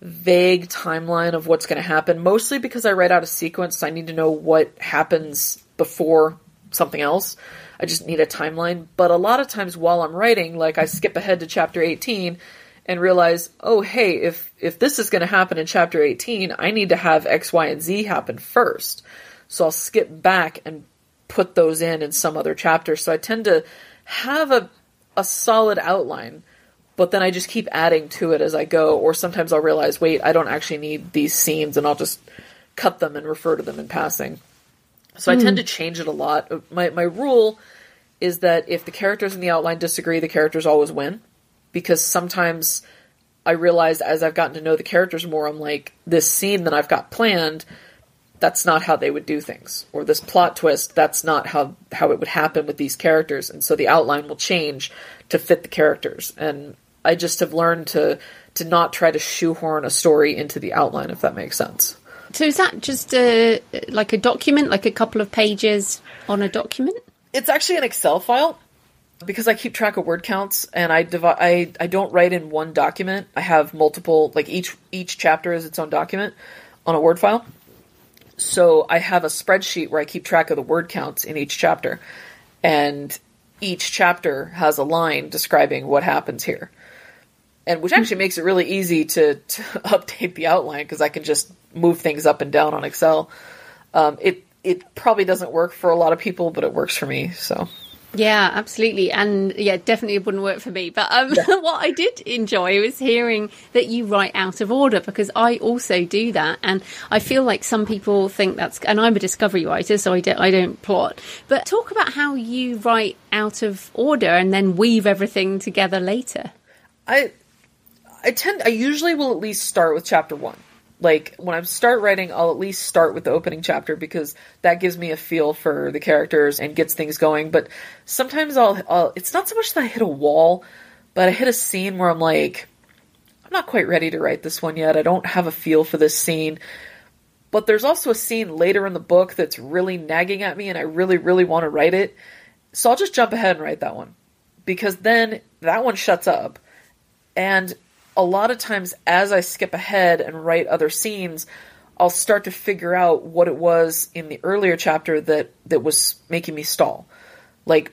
vague timeline of what's going to happen, mostly because I write out a sequence. So I need to know what happens before something else. I just need a timeline. But a lot of times while I'm writing, like I skip ahead to chapter 18 and realize, oh, hey, if, if this is going to happen in chapter 18, I need to have X, Y, and Z happen first. So I'll skip back and put those in in some other chapter. So I tend to have a, a solid outline, but then I just keep adding to it as I go. Or sometimes I'll realize, wait, I don't actually need these scenes and I'll just cut them and refer to them in passing. So I tend hmm. to change it a lot. My, my rule is that if the characters in the outline disagree, the characters always win. Because sometimes I realize as I've gotten to know the characters more, I'm like, this scene that I've got planned, that's not how they would do things. Or this plot twist, that's not how, how it would happen with these characters. And so the outline will change to fit the characters. And I just have learned to, to not try to shoehorn a story into the outline, if that makes sense.
So is that just a like a document, like a couple of pages on a document?
It's actually an Excel file because I keep track of word counts and I divide. I I don't write in one document. I have multiple. Like each each chapter is its own document on a Word file. So I have a spreadsheet where I keep track of the word counts in each chapter, and each chapter has a line describing what happens here, and which actually makes it really easy to, to update the outline because I can just move things up and down on Excel. Um, it it probably doesn't work for a lot of people, but it works for me. So
Yeah, absolutely. And yeah, definitely it wouldn't work for me. But um, what I did enjoy was hearing that you write out of order because I also do that. And I feel like some people think that's, and I'm a discovery writer, so I don't, I don't plot. But talk about how you write out of order and then weave everything together later.
I I tend I usually will at least start with chapter one. Like when I start writing, I'll at least start with the opening chapter because that gives me a feel for the characters and gets things going. But sometimes I'll, I'll it's not so much that I hit a wall, but I hit a scene where I'm like, I'm not quite ready to write this one yet. I don't have a feel for this scene. But there's also a scene later in the book that's really nagging at me and I really, really want to write it. So I'll just jump ahead and write that one. Because then that one shuts up. And a lot of times as I skip ahead and write other scenes, I'll start to figure out what it was in the earlier chapter that, that was making me stall. Like,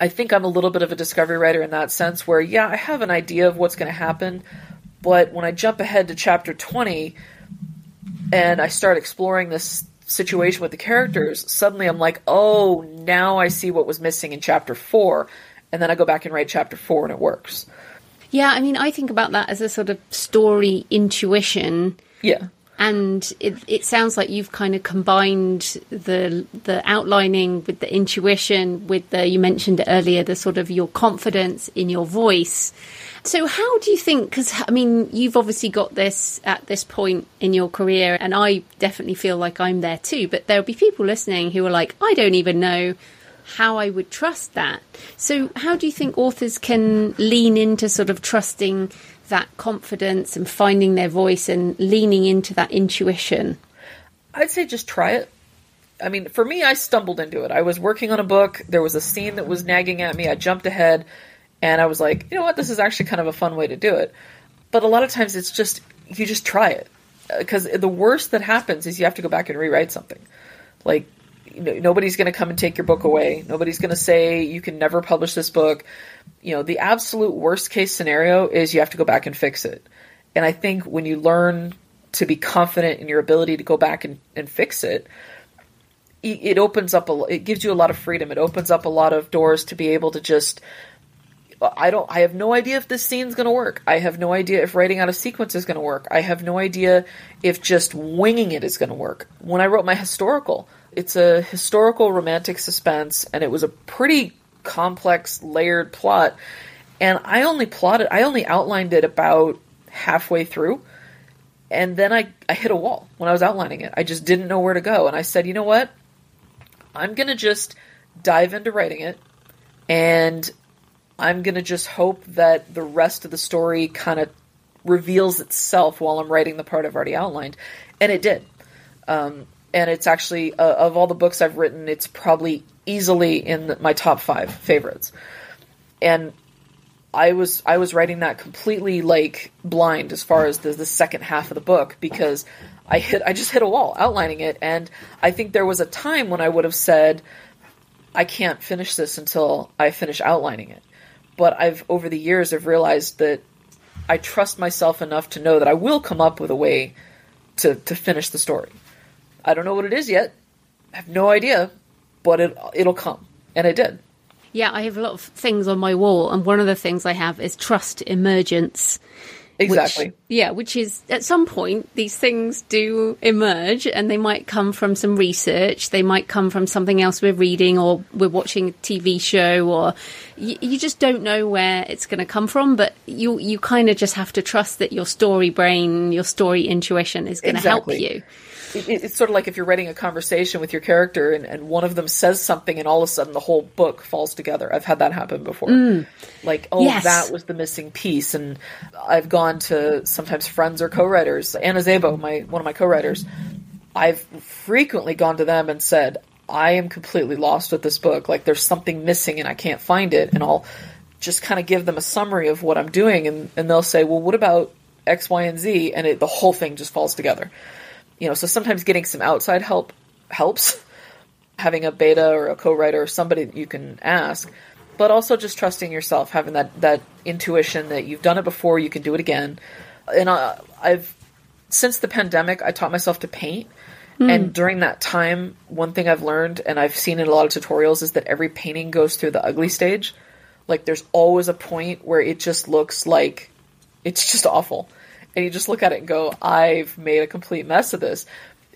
I think I'm a little bit of a discovery writer in that sense where, yeah, I have an idea of what's going to happen, but when I jump ahead to chapter 20 and I start exploring this situation with the characters, suddenly I'm like, oh, now I see what was missing in chapter 4. And then I go back and write chapter 4 and it works.
Yeah, I mean, I think about that as a sort of story intuition.
Yeah.
And it, it sounds like you've kind of combined the the outlining with the intuition, with the you mentioned it earlier, the sort of your confidence in your voice. So, how do you think? Because I mean, you've obviously got this at this point in your career, and I definitely feel like I'm there too. But there'll be people listening who are like, I don't even know how I would trust that. So, how do you think authors can lean into sort of trusting that confidence and finding their voice and leaning into that intuition?
I'd say just try it. I mean, for me, I stumbled into it. I was working on a book. There was a scene that was nagging at me. I jumped ahead and I was like, you know what? This is actually kind of a fun way to do it. But a lot of times it's just, you just try it. Uh, because the worst that happens is you have to go back and rewrite something. Like, nobody's going to come and take your book away. Nobody's going to say you can never publish this book. You know, the absolute worst case scenario is you have to go back and fix it. And I think when you learn to be confident in your ability to go back and, and fix it, it opens up a, it gives you a lot of freedom. It opens up a lot of doors to be able to just, I don't, I have no idea if this scene's going to work. I have no idea if writing out a sequence is going to work. I have no idea if just winging it is going to work. When I wrote my historical, it's a historical romantic suspense, and it was a pretty complex, layered plot. And I only plotted, I only outlined it about halfway through. And then I, I hit a wall when I was outlining it. I just didn't know where to go. And I said, you know what? I'm going to just dive into writing it. And I'm going to just hope that the rest of the story kind of reveals itself while I'm writing the part I've already outlined. And it did. Um, and it's actually uh, of all the books I've written, it's probably easily in my top five favorites. And I was I was writing that completely like blind as far as the, the second half of the book because I hit I just hit a wall outlining it, and I think there was a time when I would have said I can't finish this until I finish outlining it. But I've over the years I've realized that I trust myself enough to know that I will come up with a way to, to finish the story. I don't know what it is yet. I have no idea, but it it'll come. And it did.
Yeah, I have a lot of things on my wall, and one of the things I have is trust emergence.
Exactly.
Which, yeah, which is at some point these things do emerge and they might come from some research, they might come from something else we're reading or we're watching a TV show or you, you just don't know where it's going to come from, but you you kind of just have to trust that your story brain, your story intuition is going to
Exactly.
help you.
It, it's sort of like if you're writing a conversation with your character and, and one of them says something and all of a sudden the whole book falls together. I've had that happen before. Mm. Like, oh,
Yes.
that was the missing piece. And I've gone to sometimes friends or co-writers. Anna Zabo, my, one of my co-writers, I've frequently gone to them and said, I am completely lost with this book. Like there's something missing and I can't find it. And I'll just kind of give them a summary of what I'm doing and, and they'll say, well, what about X, Y, and Z? And it, the whole thing just falls together you know, so sometimes getting some outside help helps. Having a beta or a co-writer or somebody that you can ask, but also just trusting yourself, having that that intuition that you've done it before, you can do it again. And I, I've since the pandemic, I taught myself to paint. Hmm. And during that time, one thing I've learned, and I've seen in a lot of tutorials, is that every painting goes through the ugly stage. Like there's always a point where it just looks like it's just awful. And you just look at it and go, I've made a complete mess of this.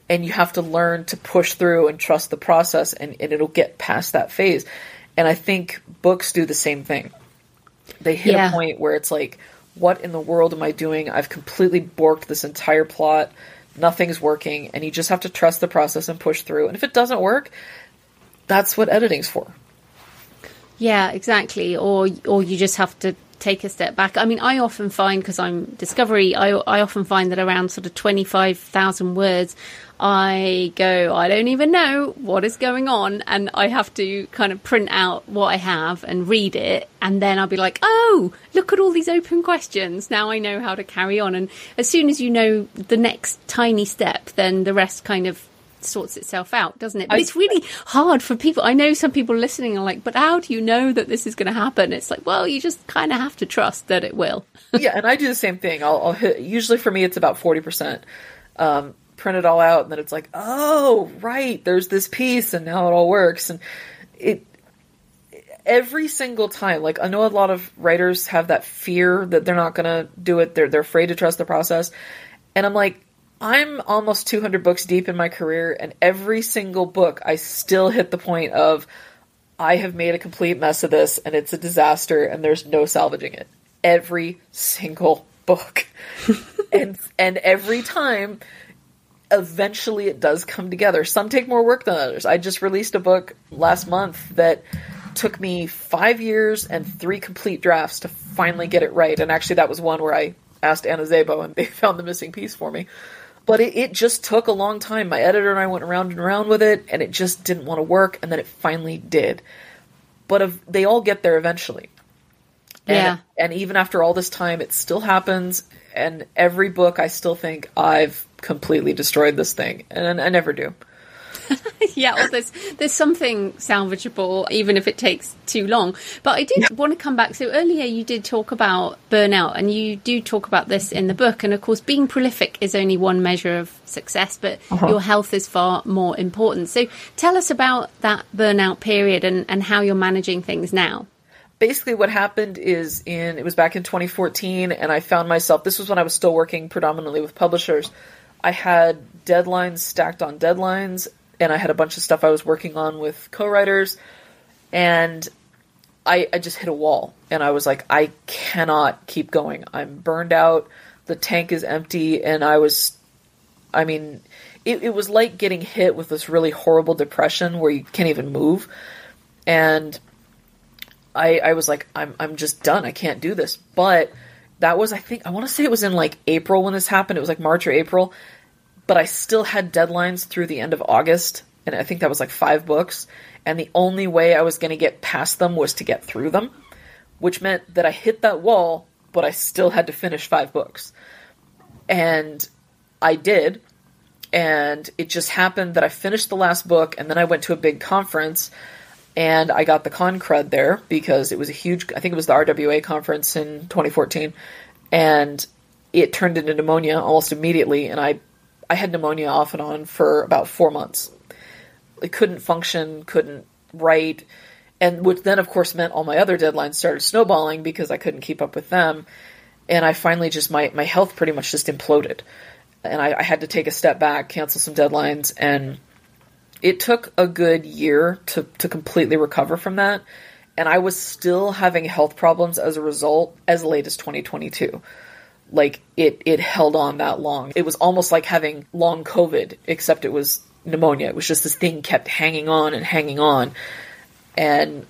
And you have to learn to push through and trust the process and, and it'll get past that phase. And I think books do the same thing. They hit
Yeah.
a point where it's like, what in the world am I doing? I've completely borked this entire plot. Nothing's working. And you just have to trust the process and push through. And if it doesn't work, that's what editing's for.
Yeah, exactly. Or or you just have to take a step back. I mean, I often find because I'm discovery, I I often find that around sort of twenty five thousand words, I go, I don't even know what is going on, and I have to kind of print out what I have and read it, and then I'll be like, oh, look at all these open questions. Now I know how to carry on. And as soon as you know the next tiny step, then the rest kind of sorts itself out, doesn't it? But
I-
it's really hard for people. I know some people listening are like, but how do you know that this is going to happen? It's like, well, you just kind of have to trust that it will.
yeah, and I do the same thing. I'll, I'll hit. Usually for me, it's about forty percent. Um, print it all out, and then it's like, oh, right, there's this piece, and now it all works. And it every single time. Like I know a lot of writers have that fear that they're not gonna do it. They're they're afraid to trust the process, and I'm like. I'm almost 200 books deep in my career, and every single book, I still hit the point of I have made a complete mess of this and it's a disaster and there's no salvaging it. Every single book. and and every time eventually it does come together. Some take more work than others. I just released a book last month that took me 5 years and 3 complete drafts to finally get it right. And actually that was one where I asked Anna Zabo and they found the missing piece for me. But it, it just took a long time. My editor and I went around and around with it, and it just didn't want to work, and then it finally did. But if, they all get there eventually. And,
Yeah.
And even after all this time, it still happens. And every book, I still think I've completely destroyed this thing, and I never do.
yeah, well, there's there's something salvageable, even if it takes too long. But I did want to come back. So earlier you did talk about burnout, and you do talk about this in the book. And of course, being prolific is only one measure of success, but uh-huh. your health is far more important. So tell us about that burnout period and, and how you're managing things now.
basically what happened is in it was back in 2014 and i found myself this was when i was still working predominantly with publishers i had deadlines stacked on deadlines and i had a bunch of stuff i was working on with co-writers and I, I just hit a wall and i was like i cannot keep going i'm burned out the tank is empty and i was i mean it, it was like getting hit with this really horrible depression where you can't even move and I, I was like, I'm I'm just done. I can't do this. But that was I think I want to say it was in like April when this happened. It was like March or April. But I still had deadlines through the end of August, and I think that was like five books. And the only way I was going to get past them was to get through them, which meant that I hit that wall, but I still had to finish five books. And I did. And it just happened that I finished the last book, and then I went to a big conference and I got the con crud there because it was a huge. I think it was the RWA conference in 2014, and it turned into pneumonia almost immediately. And I, I had pneumonia off and on for about four months. I couldn't function, couldn't write, and which then, of course, meant all my other deadlines started snowballing because I couldn't keep up with them. And I finally just my my health pretty much just imploded, and I, I had to take a step back, cancel some deadlines, and it took a good year to to completely recover from that and I was still having health problems as a result as late as 2022. Like it it held on that long. It was almost like having long COVID except it was pneumonia. It was just this thing kept hanging on and hanging on. And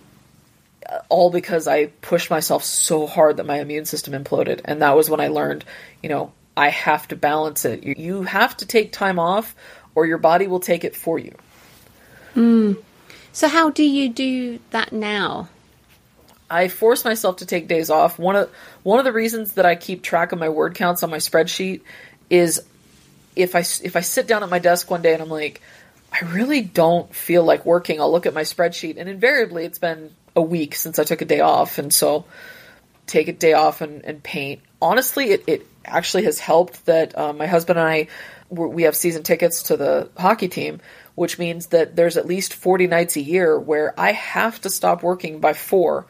all because I pushed myself so hard that my immune system imploded. And that was when I learned, you know, I have to balance it. You, you have to take time off or your body will take it for you.
Mm. So how do you do that now?
I force myself to take days off. One of one of the reasons that I keep track of my word counts on my spreadsheet is if I if I sit down at my desk one day and I'm like, I really don't feel like working. I'll look at my spreadsheet, and invariably it's been a week since I took a day off, and so take a day off and, and paint. Honestly, it, it actually has helped that uh, my husband and I we have season tickets to the hockey team, which means that there's at least 40 nights a year where I have to stop working by four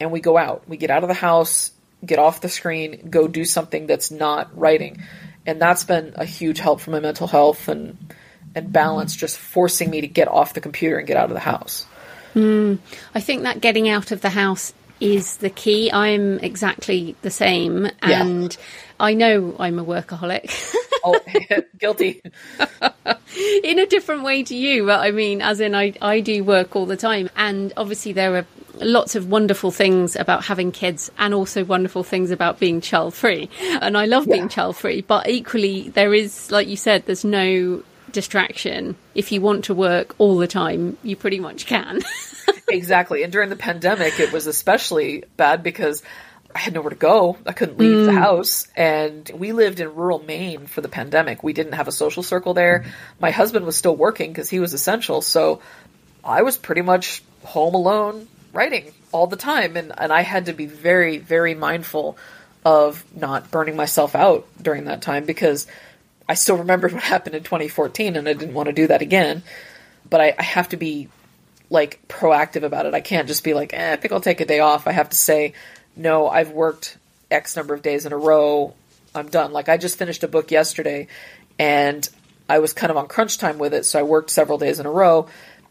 and we go out. We get out of the house, get off the screen, go do something that's not writing. And that's been a huge help for my mental health and and balance, just forcing me to get off the computer and get out of the house.
Mm, I think that getting out of the house is the key. I'm exactly the same, and yeah. I know I'm a workaholic.
oh, guilty.
in a different way to you, but I mean, as in, I I do work all the time, and obviously there are lots of wonderful things about having kids and also wonderful things about being child free. And I love yeah. being child free, but equally, there is, like you said, there's no distraction. If you want to work all the time, you pretty much can.
exactly. And during the pandemic, it was especially bad because I had nowhere to go. I couldn't leave mm. the house. And we lived in rural Maine for the pandemic. We didn't have a social circle there. My husband was still working because he was essential. So I was pretty much home alone, writing all the time and, and I had to be very, very mindful of not burning myself out during that time because I still remembered what happened in 2014 and I didn't want to do that again. But I, I have to be like proactive about it. I can't just be like, eh, I think I'll take a day off. I have to say, no, I've worked X number of days in a row. I'm done. Like I just finished a book yesterday and I was kind of on crunch time with it, so I worked several days in a row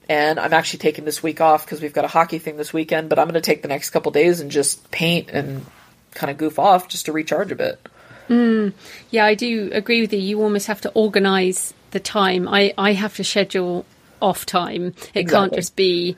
and I'm actually taking this week off because we've got a hockey thing this weekend. But I'm going to take the next couple days and just paint and kind of goof off just to recharge a bit.
Mm, yeah, I do agree with you. You almost have to organise the time. I I have to schedule off time. It exactly. can't just be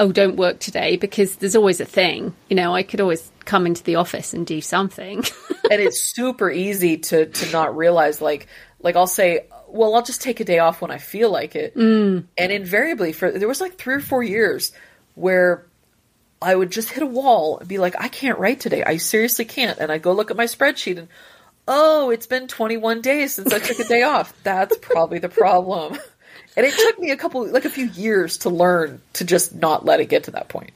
oh don't work today because there's always a thing. You know, I could always come into the office and do something.
and it's super easy to to not realize like like I'll say well, I'll just take a day off when I feel like it.
Mm.
And invariably, for there was like three or four years where I would just hit a wall and be like, I can't write today. I seriously can't. And I go look at my spreadsheet and, oh, it's been 21 days since I took a day off. That's probably the problem. And it took me a couple, like a few years to learn to just not let it get to that point.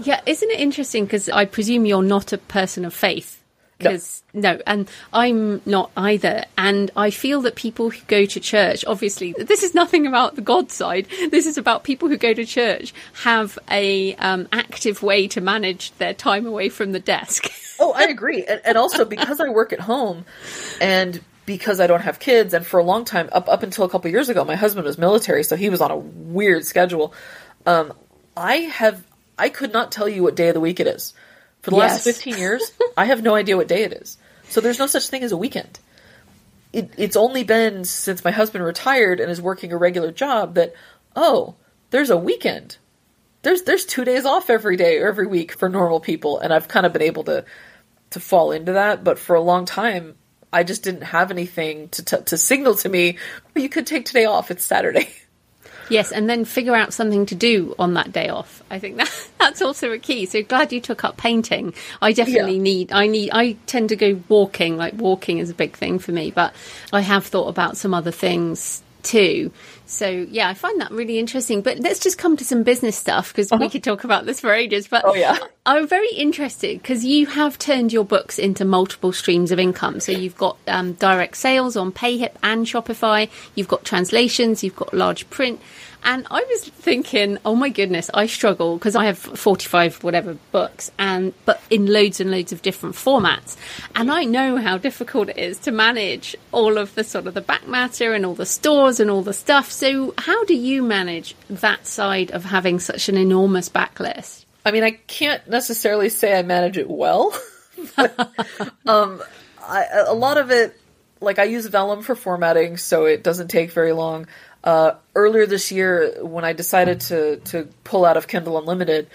Yeah, isn't it interesting? Because I presume you're not a person of faith because no. no. and I'm not either. And I feel that people who go to church, obviously, this is nothing about the God side. This is about people who go to church have a um, active way to manage their time away from the desk.
oh, I agree, and, and also because I work at home, and because I don't have kids, and for a long time, up up until a couple years ago, my husband was military, so he was on a weird schedule. Um, I have I could not tell you what day of the week it is. For the yes. last 15 years, I have no idea what day it is. So there's no such thing as a weekend. It, it's only been since my husband retired and is working a regular job that, oh, there's a weekend. There's there's two days off every day or every week for normal people, and I've kind of been able to to fall into that. But for a long time, I just didn't have anything to t- to signal to me. Well, you could take today off. It's Saturday.
Yes, and then figure out something to do on that day off. I think that that's also a key. So glad you took up painting. I definitely yeah. need I need I tend to go walking, like walking is a big thing for me, but I have thought about some other things too. So yeah, I find that really interesting. But let's just come to some business stuff because uh-huh. we could talk about this for ages. But
oh yeah,
I'm very interested because you have turned your books into multiple streams of income. So you've got um, direct sales on PayHip and Shopify. You've got translations. You've got large print. And I was thinking, oh my goodness, I struggle because I have 45 whatever books and but in loads and loads of different formats. And I know how difficult it is to manage all of the sort of the back matter and all the stores and all the stuff. So how do you manage that side of having such an enormous backlist?
I mean, I can't necessarily say I manage it well. but, um, I, a lot of it, like I use Vellum for formatting, so it doesn't take very long. Uh, earlier this year, when I decided to to pull out of Kindle Unlimited,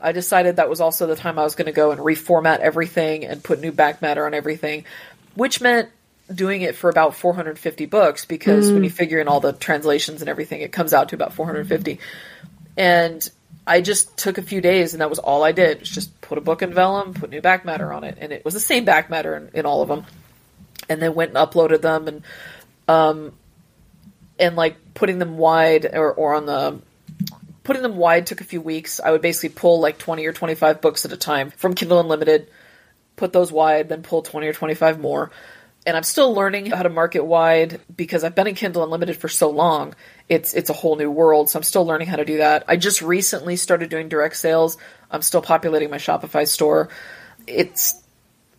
I decided that was also the time I was going to go and reformat everything and put new back matter on everything, which meant doing it for about 450 books because mm. when you figure in all the translations and everything, it comes out to about 450. And I just took a few days and that was all I did. Was just put a book in vellum, put new back matter on it, and it was the same back matter in, in all of them. And then went and uploaded them and um, and like putting them wide or, or on the putting them wide took a few weeks. I would basically pull like 20 or 25 books at a time from Kindle Unlimited, put those wide, then pull 20 or 25 more. And I'm still learning how to market wide because I've been in Kindle Unlimited for so long. It's it's a whole new world, so I'm still learning how to do that. I just recently started doing direct sales. I'm still populating my Shopify store. It's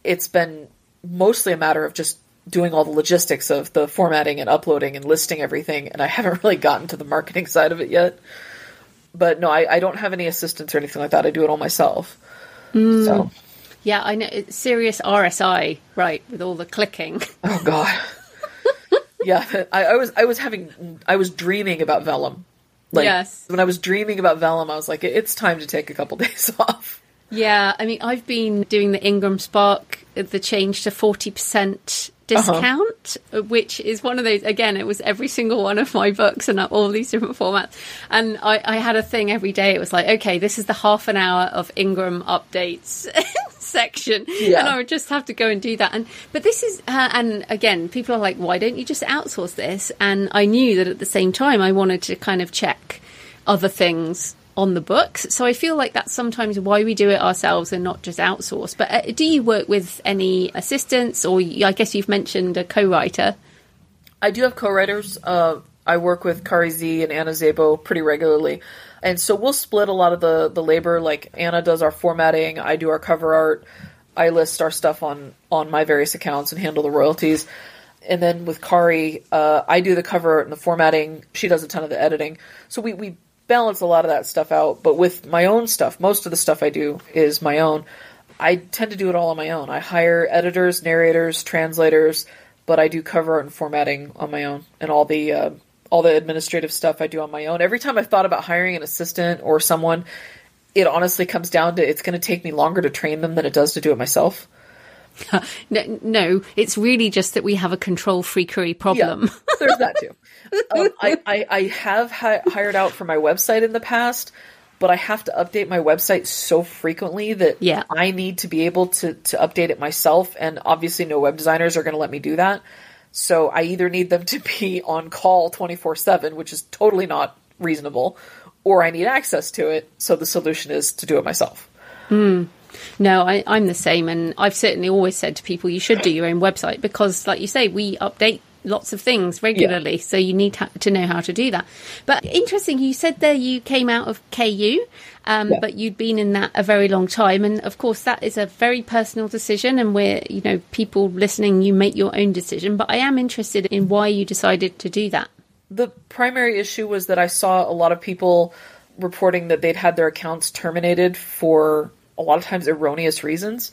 it's been mostly a matter of just doing all the logistics of the formatting and uploading and listing everything, and I haven't really gotten to the marketing side of it yet. But no, I, I don't have any assistance or anything like that. I do it all myself. Mm. So.
Yeah, I know. It's serious RSI, right, with all the clicking.
Oh god. yeah, I, I, was I was having I was dreaming about Vellum. Like yes. when I was dreaming about Vellum, I was like, it's time to take a couple days off.
Yeah, I mean, I've been doing the Ingram Spark, the change to forty percent. Discount, uh-huh. which is one of those. Again, it was every single one of my books and all these different formats. And I, I had a thing every day. It was like, okay, this is the half an hour of Ingram updates. section yeah. and I would just have to go and do that and but this is uh, and again people are like why don't you just outsource this and I knew that at the same time I wanted to kind of check other things on the books. So I feel like that's sometimes why we do it ourselves and not just outsource. But uh, do you work with any assistants, or I guess you've mentioned a co-writer?
I do have co-writers. Uh, I work with Kari Z and Anna Zabo pretty regularly. And so we'll split a lot of the, the labor. Like Anna does our formatting, I do our cover art, I list our stuff on, on my various accounts and handle the royalties. And then with Kari, uh, I do the cover and the formatting. She does a ton of the editing. So we, we balance a lot of that stuff out. But with my own stuff, most of the stuff I do is my own. I tend to do it all on my own. I hire editors, narrators, translators, but I do cover art and formatting on my own, and all the uh, all the administrative stuff I do on my own. Every time I've thought about hiring an assistant or someone, it honestly comes down to it's going to take me longer to train them than it does to do it myself.
no, no, it's really just that we have a control freakery problem. Yeah,
there's that too. um, I, I, I, have hi- hired out for my website in the past, but I have to update my website so frequently that
yeah.
I need to be able to, to update it myself. And obviously, no web designers are going to let me do that. So I either need them to be on call 24 7, which is totally not reasonable, or I need access to it. So the solution is to do it myself.
Hmm. No, I, am the same, and I've certainly always said to people you should do your own website because, like you say, we update lots of things regularly, yeah. so you need to know how to do that. But interesting, you said there you came out of KU, um, yeah. but you'd been in that a very long time, and of course that is a very personal decision, and we're you know people listening, you make your own decision. But I am interested in why you decided to do that.
The primary issue was that I saw a lot of people reporting that they'd had their accounts terminated for a lot of times erroneous reasons.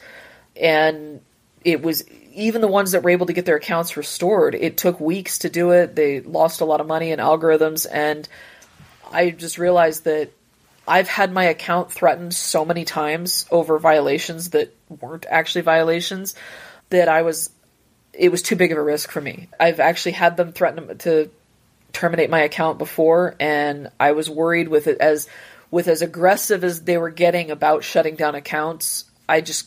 And it was even the ones that were able to get their accounts restored, it took weeks to do it. They lost a lot of money in algorithms. And I just realized that I've had my account threatened so many times over violations that weren't actually violations that I was, it was too big of a risk for me. I've actually had them threaten to terminate my account before, and I was worried with it as with as aggressive as they were getting about shutting down accounts, I just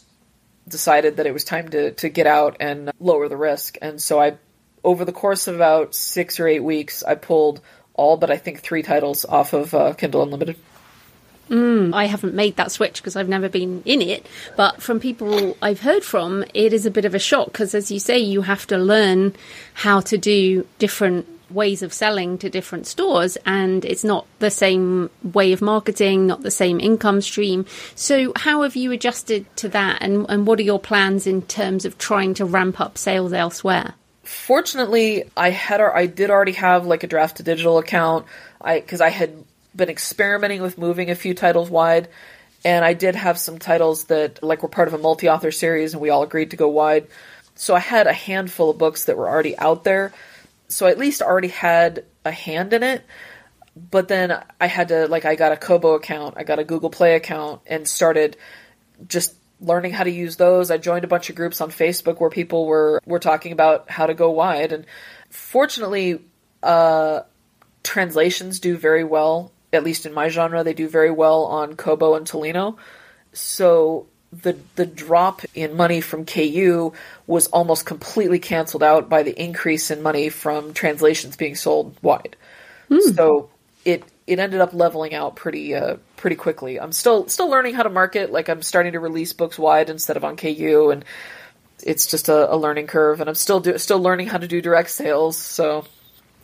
decided that it was time to, to get out and lower the risk. And so I over the course of about six or eight weeks, I pulled all but I think three titles off of uh, Kindle Unlimited.
I haven't made that switch because I've never been in it, but from people I've heard from, it is a bit of a shock because, as you say, you have to learn how to do different ways of selling to different stores, and it's not the same way of marketing, not the same income stream. So, how have you adjusted to that, and, and what are your plans in terms of trying to ramp up sales elsewhere?
Fortunately, I had I did already have like a Draft2Digital account. I because I had been experimenting with moving a few titles wide, and I did have some titles that like were part of a multi-author series, and we all agreed to go wide. So I had a handful of books that were already out there. So I at least already had a hand in it. But then I had to like I got a Kobo account, I got a Google Play account, and started just learning how to use those. I joined a bunch of groups on Facebook where people were were talking about how to go wide, and fortunately, uh, translations do very well at least in my genre, they do very well on Kobo and Tolino. So the the drop in money from KU was almost completely canceled out by the increase in money from translations being sold wide. Mm. So it it ended up leveling out pretty uh, pretty quickly. I'm still still learning how to market. Like I'm starting to release books wide instead of on KU, and it's just a, a learning curve. And I'm still do, still learning how to do direct sales. So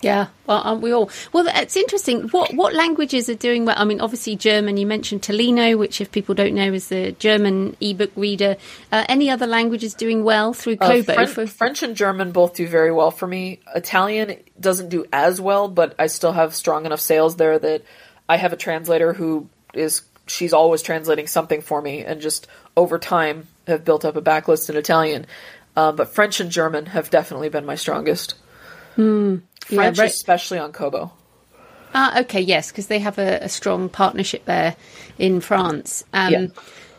yeah, well, aren't we all? Well, it's interesting. What what languages are doing well? I mean, obviously German. You mentioned Tolino, which, if people don't know, is the German ebook reader. Uh, any other languages doing well through Kobo?
Uh, French, French and German both do very well for me. Italian doesn't do as well, but I still have strong enough sales there that I have a translator who is she's always translating something for me, and just over time have built up a backlist in Italian. Uh, but French and German have definitely been my strongest. French, yeah, right. especially on Kobo.
Ah, okay, yes, because they have a, a, strong partnership there in France. Um, yeah.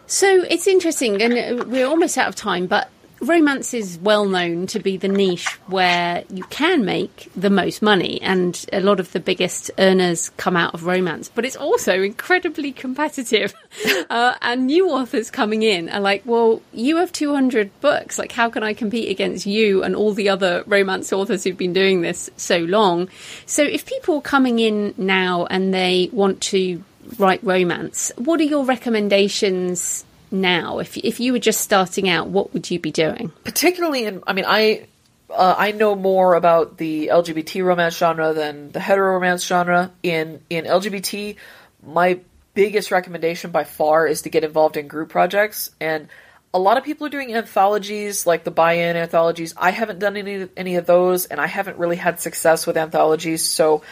So it's interesting, and uh, we're almost out of time, but romance is well known to be the niche where you can make the most money, and a lot of the biggest earners come out of romance. But it's also incredibly competitive, uh, and new authors coming in are like, "Well, you have 200 books. Like, how can I compete against you and all the other romance authors who've been doing this so long?" So, if people are coming in now and they want to write romance, what are your recommendations now? If if you were just starting out, what would you be doing?
Particularly in, I mean, I uh, I know more about the LGBT romance genre than the hetero romance genre. In in LGBT, my biggest recommendation by far is to get involved in group projects and a lot of people are doing anthologies like the buy-in anthologies. I haven't done any any of those and I haven't really had success with anthologies, so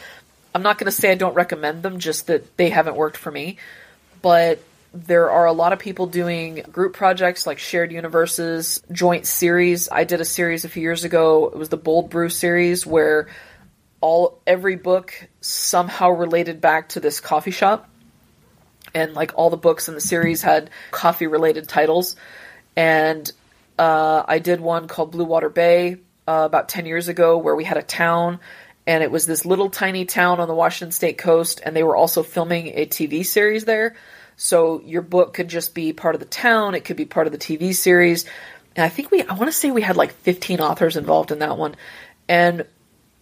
I'm not going to say I don't recommend them just that they haven't worked for me. But there are a lot of people doing group projects like shared universes, joint series. I did a series a few years ago. It was the Bold Brew series where all every book somehow related back to this coffee shop. And like all the books in the series had coffee related titles. And uh, I did one called Blue Water Bay uh, about 10 years ago where we had a town and it was this little tiny town on the Washington state coast and they were also filming a TV series there. So your book could just be part of the town, it could be part of the TV series. And I think we, I want to say we had like 15 authors involved in that one. And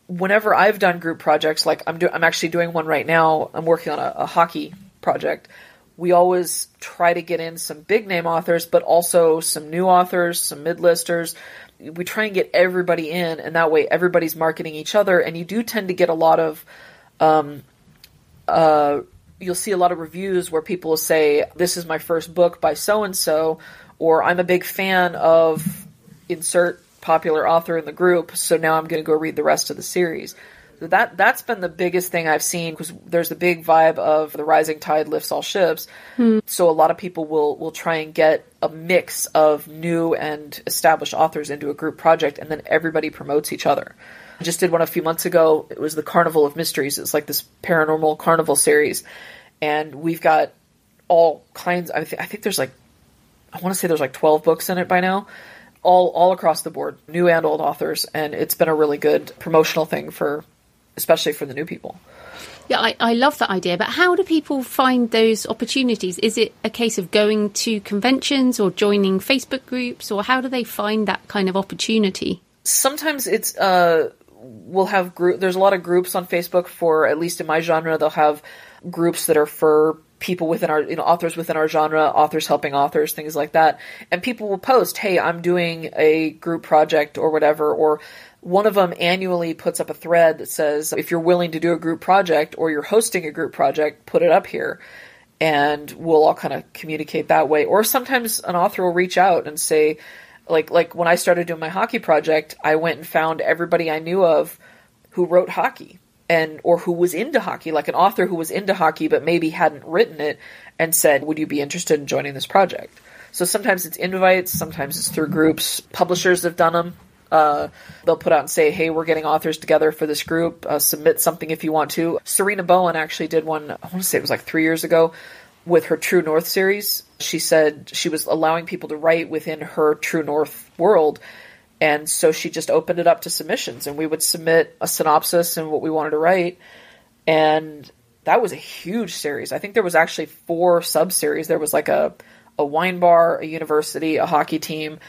whenever I've done group projects, like I'm doing, I'm actually doing one right now. I'm working on a, a hockey project. We always try to get in some big name authors, but also some new authors, some mid listers. We try and get everybody in, and that way everybody's marketing each other. And you do tend to get a lot of um, uh, you'll see a lot of reviews where people will say, This is my first book by so and so, or I'm a big fan of insert popular author in the group, so now I'm going to go read the rest of the series. So that that's been the biggest thing I've seen because there's the big vibe of the rising tide lifts all ships. Hmm. So a lot of people will will try and get a mix of new and established authors into a group project, and then everybody promotes each other. I just did one a few months ago. It was the Carnival of Mysteries. It's like this paranormal carnival series, and we've got all kinds. I, th- I think there's like I want to say there's like 12 books in it by now, all all across the board, new and old authors, and it's been a really good promotional thing for, especially for the new people.
Yeah, I, I love that idea. But how do people find those opportunities? Is it a case of going to conventions or joining Facebook groups, or how do they find that kind of opportunity?
Sometimes it's uh, we'll have group. There's a lot of groups on Facebook for at least in my genre. They'll have groups that are for people within our you know authors within our genre authors helping authors things like that and people will post hey i'm doing a group project or whatever or one of them annually puts up a thread that says if you're willing to do a group project or you're hosting a group project put it up here and we'll all kind of communicate that way or sometimes an author will reach out and say like like when i started doing my hockey project i went and found everybody i knew of who wrote hockey and or who was into hockey, like an author who was into hockey but maybe hadn't written it and said, "Would you be interested in joining this project?" So sometimes it's invites, sometimes it's through groups. Publishers have done them. Uh, they'll put out and say, "Hey, we're getting authors together for this group. Uh, submit something if you want to." Sarina Bowen actually did one. I want to say it was like three years ago with her True North series. She said she was allowing people to write within her True North world and so she just opened it up to submissions, and we would submit a synopsis and what we wanted to write. And that was a huge series. I think there was actually four sub series. There was like a, a wine bar, a university, a hockey team,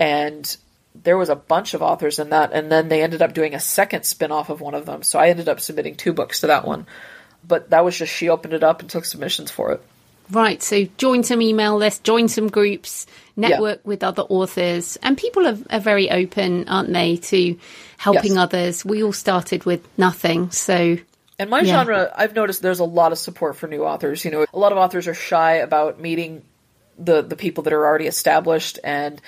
and there was a bunch of authors in that. And then they ended up doing a second spin off of one of them. So I ended up submitting two books to that one. But that was just she opened it up and took submissions for it.
Right. So join some email lists, join some groups, network yeah. with other authors. And people are, are, very open, aren't they, to helping yes. others. We all started with nothing. So.
And my yeah. genre, I've noticed there's a lot of support for new authors. You know, a lot of authors are shy about meeting the, the people that are already established. And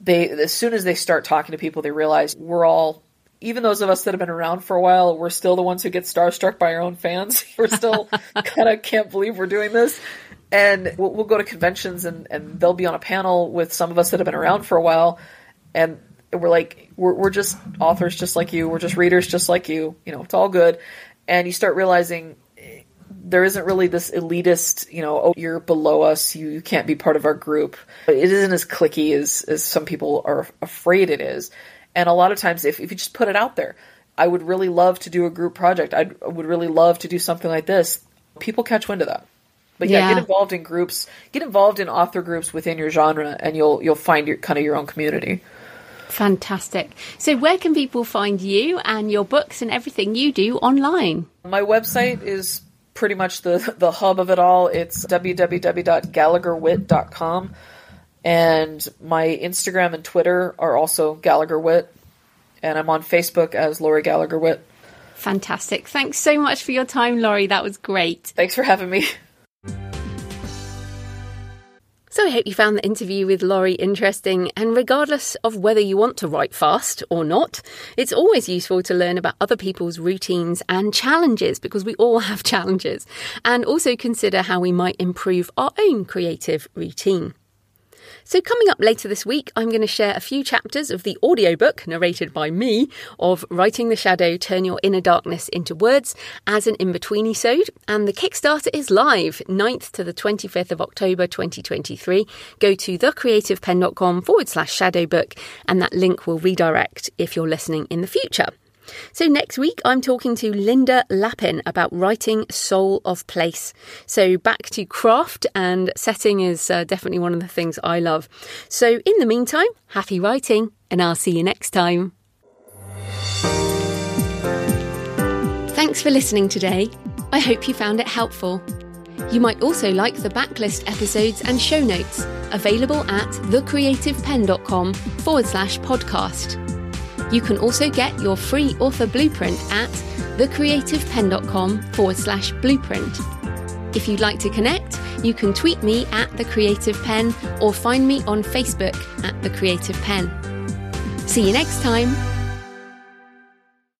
they, as soon as they start talking to people, they realize we're all even those of us that have been around for a while, we're still the ones who get starstruck by our own fans. we're still kind of can't believe we're doing this and we'll, we'll, go to conventions and, and they'll be on a panel with some of us that have been around for a while. And we're like we're, we're just authors just like you. We're just readers just like you. You know it's all good. And you start realizing eh, there isn't really this elitist you know oh you're below us. You, you can't be part of our group. It isn't as clicky as, as some people are afraid it is. And a lot of times if, if you just put it out there i would really love to do a group project. I'd, I would really love to do something like this. People catch wind of that but yeah, yeah, get involved in groups, get involved in author groups within your genre, and you'll you'll find your kind of your own community.
Fantastic. So, where can people find you and your books and everything you do online?
My website is pretty much the the hub of it all. It's www.gallagherwitt.com, and my Instagram and Twitter are also Gallagher Witt, and I'm on Facebook as Lori Gallagher Witt.
Fantastic. Thanks so much for your time, Lori. That was great.
Thanks for having me.
So I hope you found the interview with Lori interesting, and regardless of whether you want to write fast or not, it's always useful to learn about other people's routines and challenges because we all have challenges, and also consider how we might improve our own creative routine. So, coming up later this week, I'm going to share a few chapters of the audiobook narrated by me of Writing the Shadow Turn Your Inner Darkness into Words as an in between episode. And the Kickstarter is live 9th to the 25th of October 2023. Go to thecreativepenn.com forward slash shadow book, and that link will redirect if you're listening in the future. So, next week, I'm talking to Linda Lappin about writing Soul of Place. So, back to craft and setting is uh, definitely one of the things I love. So, in the meantime, happy writing, and I'll see you next time. Thanks for listening today. I hope you found it helpful. You might also like the backlist episodes and show notes available at thecreativepenn.com forward slash podcast. You can also get your free author blueprint at thecreativepenn.com forward slash blueprint. If you'd like to connect, you can tweet me at The Creative Penn or find me on Facebook at The Creative Penn. See you next time.